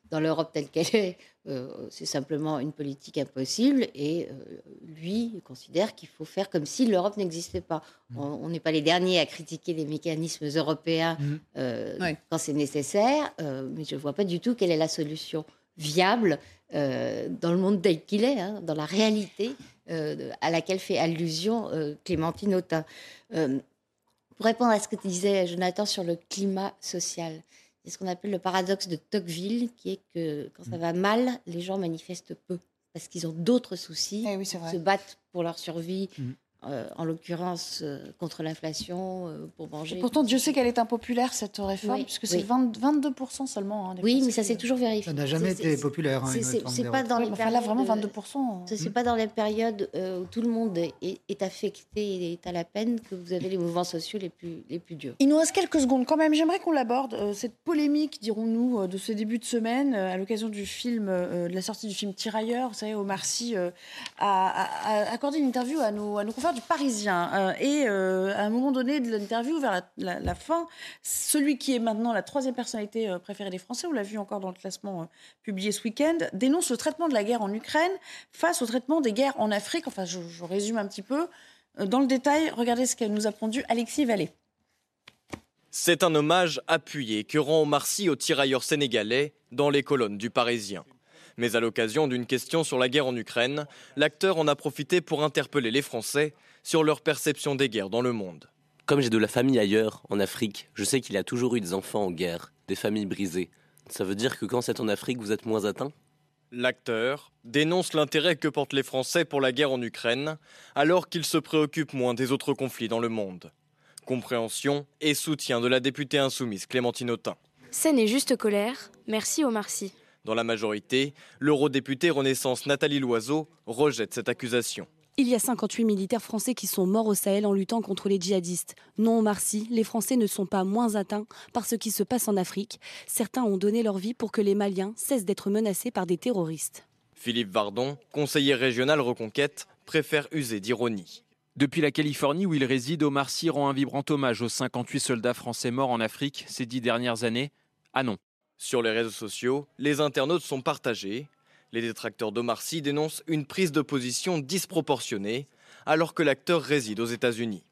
[SPEAKER 17] dans l'Europe telle qu'elle est, euh, c'est simplement une politique impossible. Et euh, lui considère qu'il faut faire comme si l'Europe n'existait pas. Mm. On n'est pas les derniers à critiquer les mécanismes européens mm. euh, quand c'est nécessaire, mais je ne vois pas du tout quelle est la solution viable dans le monde tel qu'il est, hein, dans la réalité à laquelle fait allusion Clémentine Autain. pour répondre à ce que disait Jonathan sur le climat social, c'est ce qu'on appelle le paradoxe de Tocqueville, qui est que quand ça mm. va mal, les gens manifestent peu parce qu'ils ont d'autres soucis,
[SPEAKER 2] eh se
[SPEAKER 17] battent pour leur survie, mm. Euh, en l'occurrence euh, contre l'inflation, euh, pour manger.
[SPEAKER 2] pourtant, Dieu sait qu'elle est impopulaire, cette réforme, puisque c'est 22% seulement.
[SPEAKER 17] Hein, oui, mais ça s'est toujours vérifié.
[SPEAKER 10] Ça n'a jamais été populaire. Hein,
[SPEAKER 17] c'est pas dans les
[SPEAKER 2] périodes, là, vraiment 22%.
[SPEAKER 17] C'est pas dans les périodes où tout le monde est, affecté et est à la peine que vous avez les mouvements sociaux les plus, les plus durs.
[SPEAKER 2] Il nous reste quelques secondes quand même. J'aimerais qu'on l'aborde, cette polémique, dirons-nous, de ce début de semaine, à l'occasion du film, de la sortie du film Tirailleurs. Vous savez, Omar Sy a, accordé une interview à nos, à nos confrères du Parisien. Euh, et euh, à un moment donné de l'interview, vers la, fin, celui qui est maintenant la troisième personnalité euh, préférée des Français, on l'a vu encore dans le classement publié ce week-end, dénonce le traitement de la guerre en Ukraine face au traitement des guerres en Afrique. Enfin, je, résume un petit peu. Dans le détail, regardez ce qu'elle nous a pondu Alexis Vallée.
[SPEAKER 27] C'est un hommage appuyé que rend Omar Sy aux tirailleurs sénégalais dans les colonnes du Parisien. Mais à l'occasion d'une question sur la guerre en Ukraine, l'acteur en a profité pour interpeller les Français sur leur perception des guerres dans le monde.
[SPEAKER 37] Comme j'ai de la famille ailleurs, en Afrique, je sais qu'il y a toujours eu des enfants en guerre, des familles brisées. Ça veut dire que quand c'est en Afrique, vous êtes moins atteint?
[SPEAKER 27] L'acteur dénonce l'intérêt que portent les Français pour la guerre en Ukraine, alors qu'ils se préoccupent moins des autres conflits dans le monde. Compréhension et soutien de la députée insoumise Clémentine Autain.
[SPEAKER 12] C'est n'est juste colère. Merci Omar Sy.
[SPEAKER 27] Dans la majorité, l'eurodéputée Renaissance Nathalie Loiseau rejette cette accusation.
[SPEAKER 12] Il y a 58 militaires français qui sont morts au Sahel en luttant contre les djihadistes. Non, Marcy, les Français ne sont pas moins atteints par ce qui se passe en Afrique. Certains ont donné leur vie pour que les Maliens cessent d'être menacés par des terroristes.
[SPEAKER 27] Philippe Vardon, conseiller régional Reconquête, préfère user d'ironie.
[SPEAKER 31] Depuis la Californie où il réside, Omar Sy rend un vibrant hommage aux 58 soldats français morts en Afrique ces dix dernières années. Ah non.
[SPEAKER 27] Sur les réseaux sociaux, les internautes sont partagés. Les détracteurs d'Omar Sy dénoncent une prise de position disproportionnée alors que l'acteur réside aux États-Unis.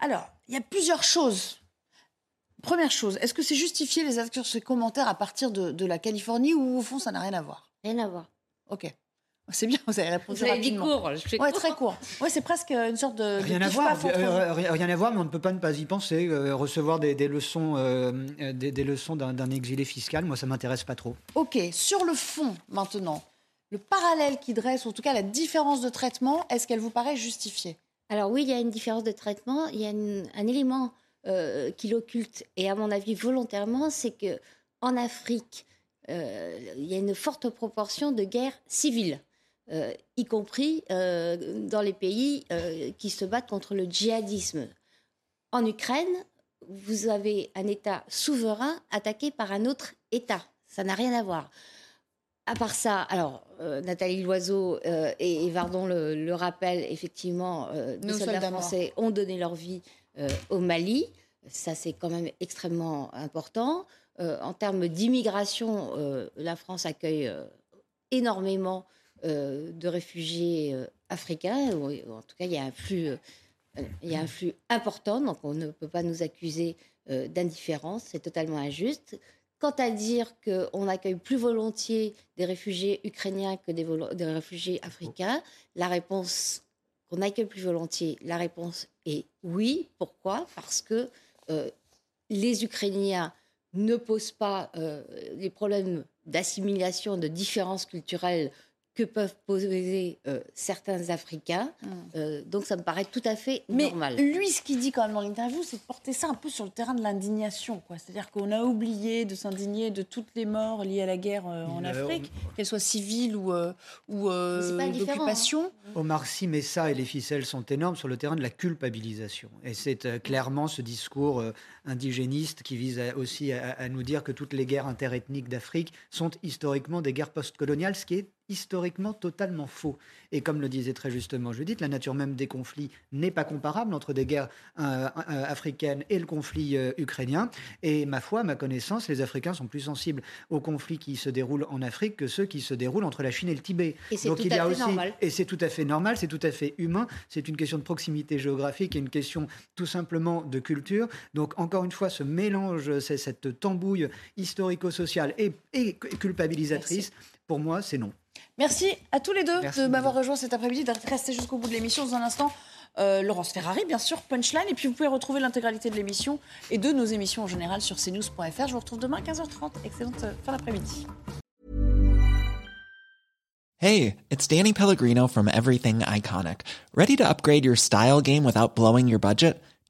[SPEAKER 2] Alors, il y a plusieurs choses. Première chose, est-ce que c'est justifié les acteurs ces commentaires à partir de, de la Californie ou au fond ça n'a rien à voir?
[SPEAKER 17] Rien à voir.
[SPEAKER 2] Ok. C'est bien, vous avez répondu
[SPEAKER 17] vous
[SPEAKER 2] rapidement.
[SPEAKER 17] Dit court, je fais
[SPEAKER 2] ouais, très court. Ouais, c'est presque une sorte de.
[SPEAKER 10] Rien à voir. Euh, rien à voir, mais on ne peut pas ne pas y penser. Euh, recevoir des, leçons, euh, des, leçons d'un exilé fiscal, moi, ça m'intéresse pas trop.
[SPEAKER 2] Ok. Sur le fond, maintenant, le parallèle qui dresse, en tout cas la différence de traitement, est-ce qu'elle vous paraît justifiée?
[SPEAKER 17] Alors oui, il y a une différence de traitement. Il y a un élément euh, qui l'occulte, et à mon avis volontairement, c'est que en Afrique, euh, il y a une forte proportion de guerres civiles. Euh, y compris dans les pays qui se battent contre le djihadisme. En Ukraine, vous avez un État souverain attaqué par un autre État. Ça n'a rien à voir. À part ça, alors Nathalie Loiseau et, Vardon le, le rappellent, effectivement, nos soldats, soldats français ont donné leur vie euh, au Mali. Ça, c'est quand même extrêmement important. Euh, en termes d'immigration, euh, la France accueille énormément de réfugiés africains. en tout cas, il y a un flux, il y a un flux important, donc on ne peut pas nous accuser d'indifférence. C'est totalement injuste. Quant à dire qu'on accueille plus volontiers des réfugiés ukrainiens que des, réfugiés africains, la réponse qu'on accueille plus volontiers La réponse est oui. Pourquoi? Parce que euh, les Ukrainiens ne posent pas euh, les problèmes d'assimilation, de différences culturelles que peuvent poser euh, certains Africains. Hmm. Euh, donc ça me paraît tout à fait
[SPEAKER 2] Mais
[SPEAKER 17] normal.
[SPEAKER 2] Lui, ce qu'il dit quand même dans l'interview, c'est de porter ça un peu sur le terrain de l'indignation. C'est-à-dire qu'on a oublié de s'indigner de toutes les morts liées à la guerre euh, en Afrique, qu'elles soient civiles ou, ou d'occupation.
[SPEAKER 10] Hein. Omar Sy met ça et les ficelles sont énormes sur le terrain de la culpabilisation. Et c'est clairement ce discours indigéniste qui vise aussi à, à nous dire que toutes les guerres interethniques d'Afrique sont historiquement des guerres postcoloniales, ce qui est historiquement totalement faux. Et comme le disait très justement Judith, la nature même des conflits n'est pas comparable entre des guerres euh, euh, africaines et le conflit euh, ukrainien. Et ma foi, ma connaissance, les Africains sont plus sensibles aux conflits qui se déroulent en Afrique que ceux qui se déroulent entre la Chine et le Tibet.
[SPEAKER 17] Et c'est tout, à fait normal.
[SPEAKER 10] Et c'est tout à fait normal, c'est tout à fait humain. C'est une question de proximité géographique et une question tout simplement de culture. Donc encore une fois, ce mélange, c'est cette tambouille historico-sociale et, et culpabilisatrice, pour moi, c'est non.
[SPEAKER 2] Merci à tous les deux de m'avoir rejoint cet après-midi, d'être resté jusqu'au bout de l'émission. Dans un instant, euh, Laurence Ferrari, bien sûr, Punchline. Et puis vous pouvez retrouver l'intégralité de l'émission et de nos émissions en général sur cnews.fr. Je vous retrouve demain à 15h30. Excellente euh, fin d'après-midi.
[SPEAKER 38] Hey, it's Danny Pellegrino from Everything Iconic. Ready to upgrade your style game without blowing your budget?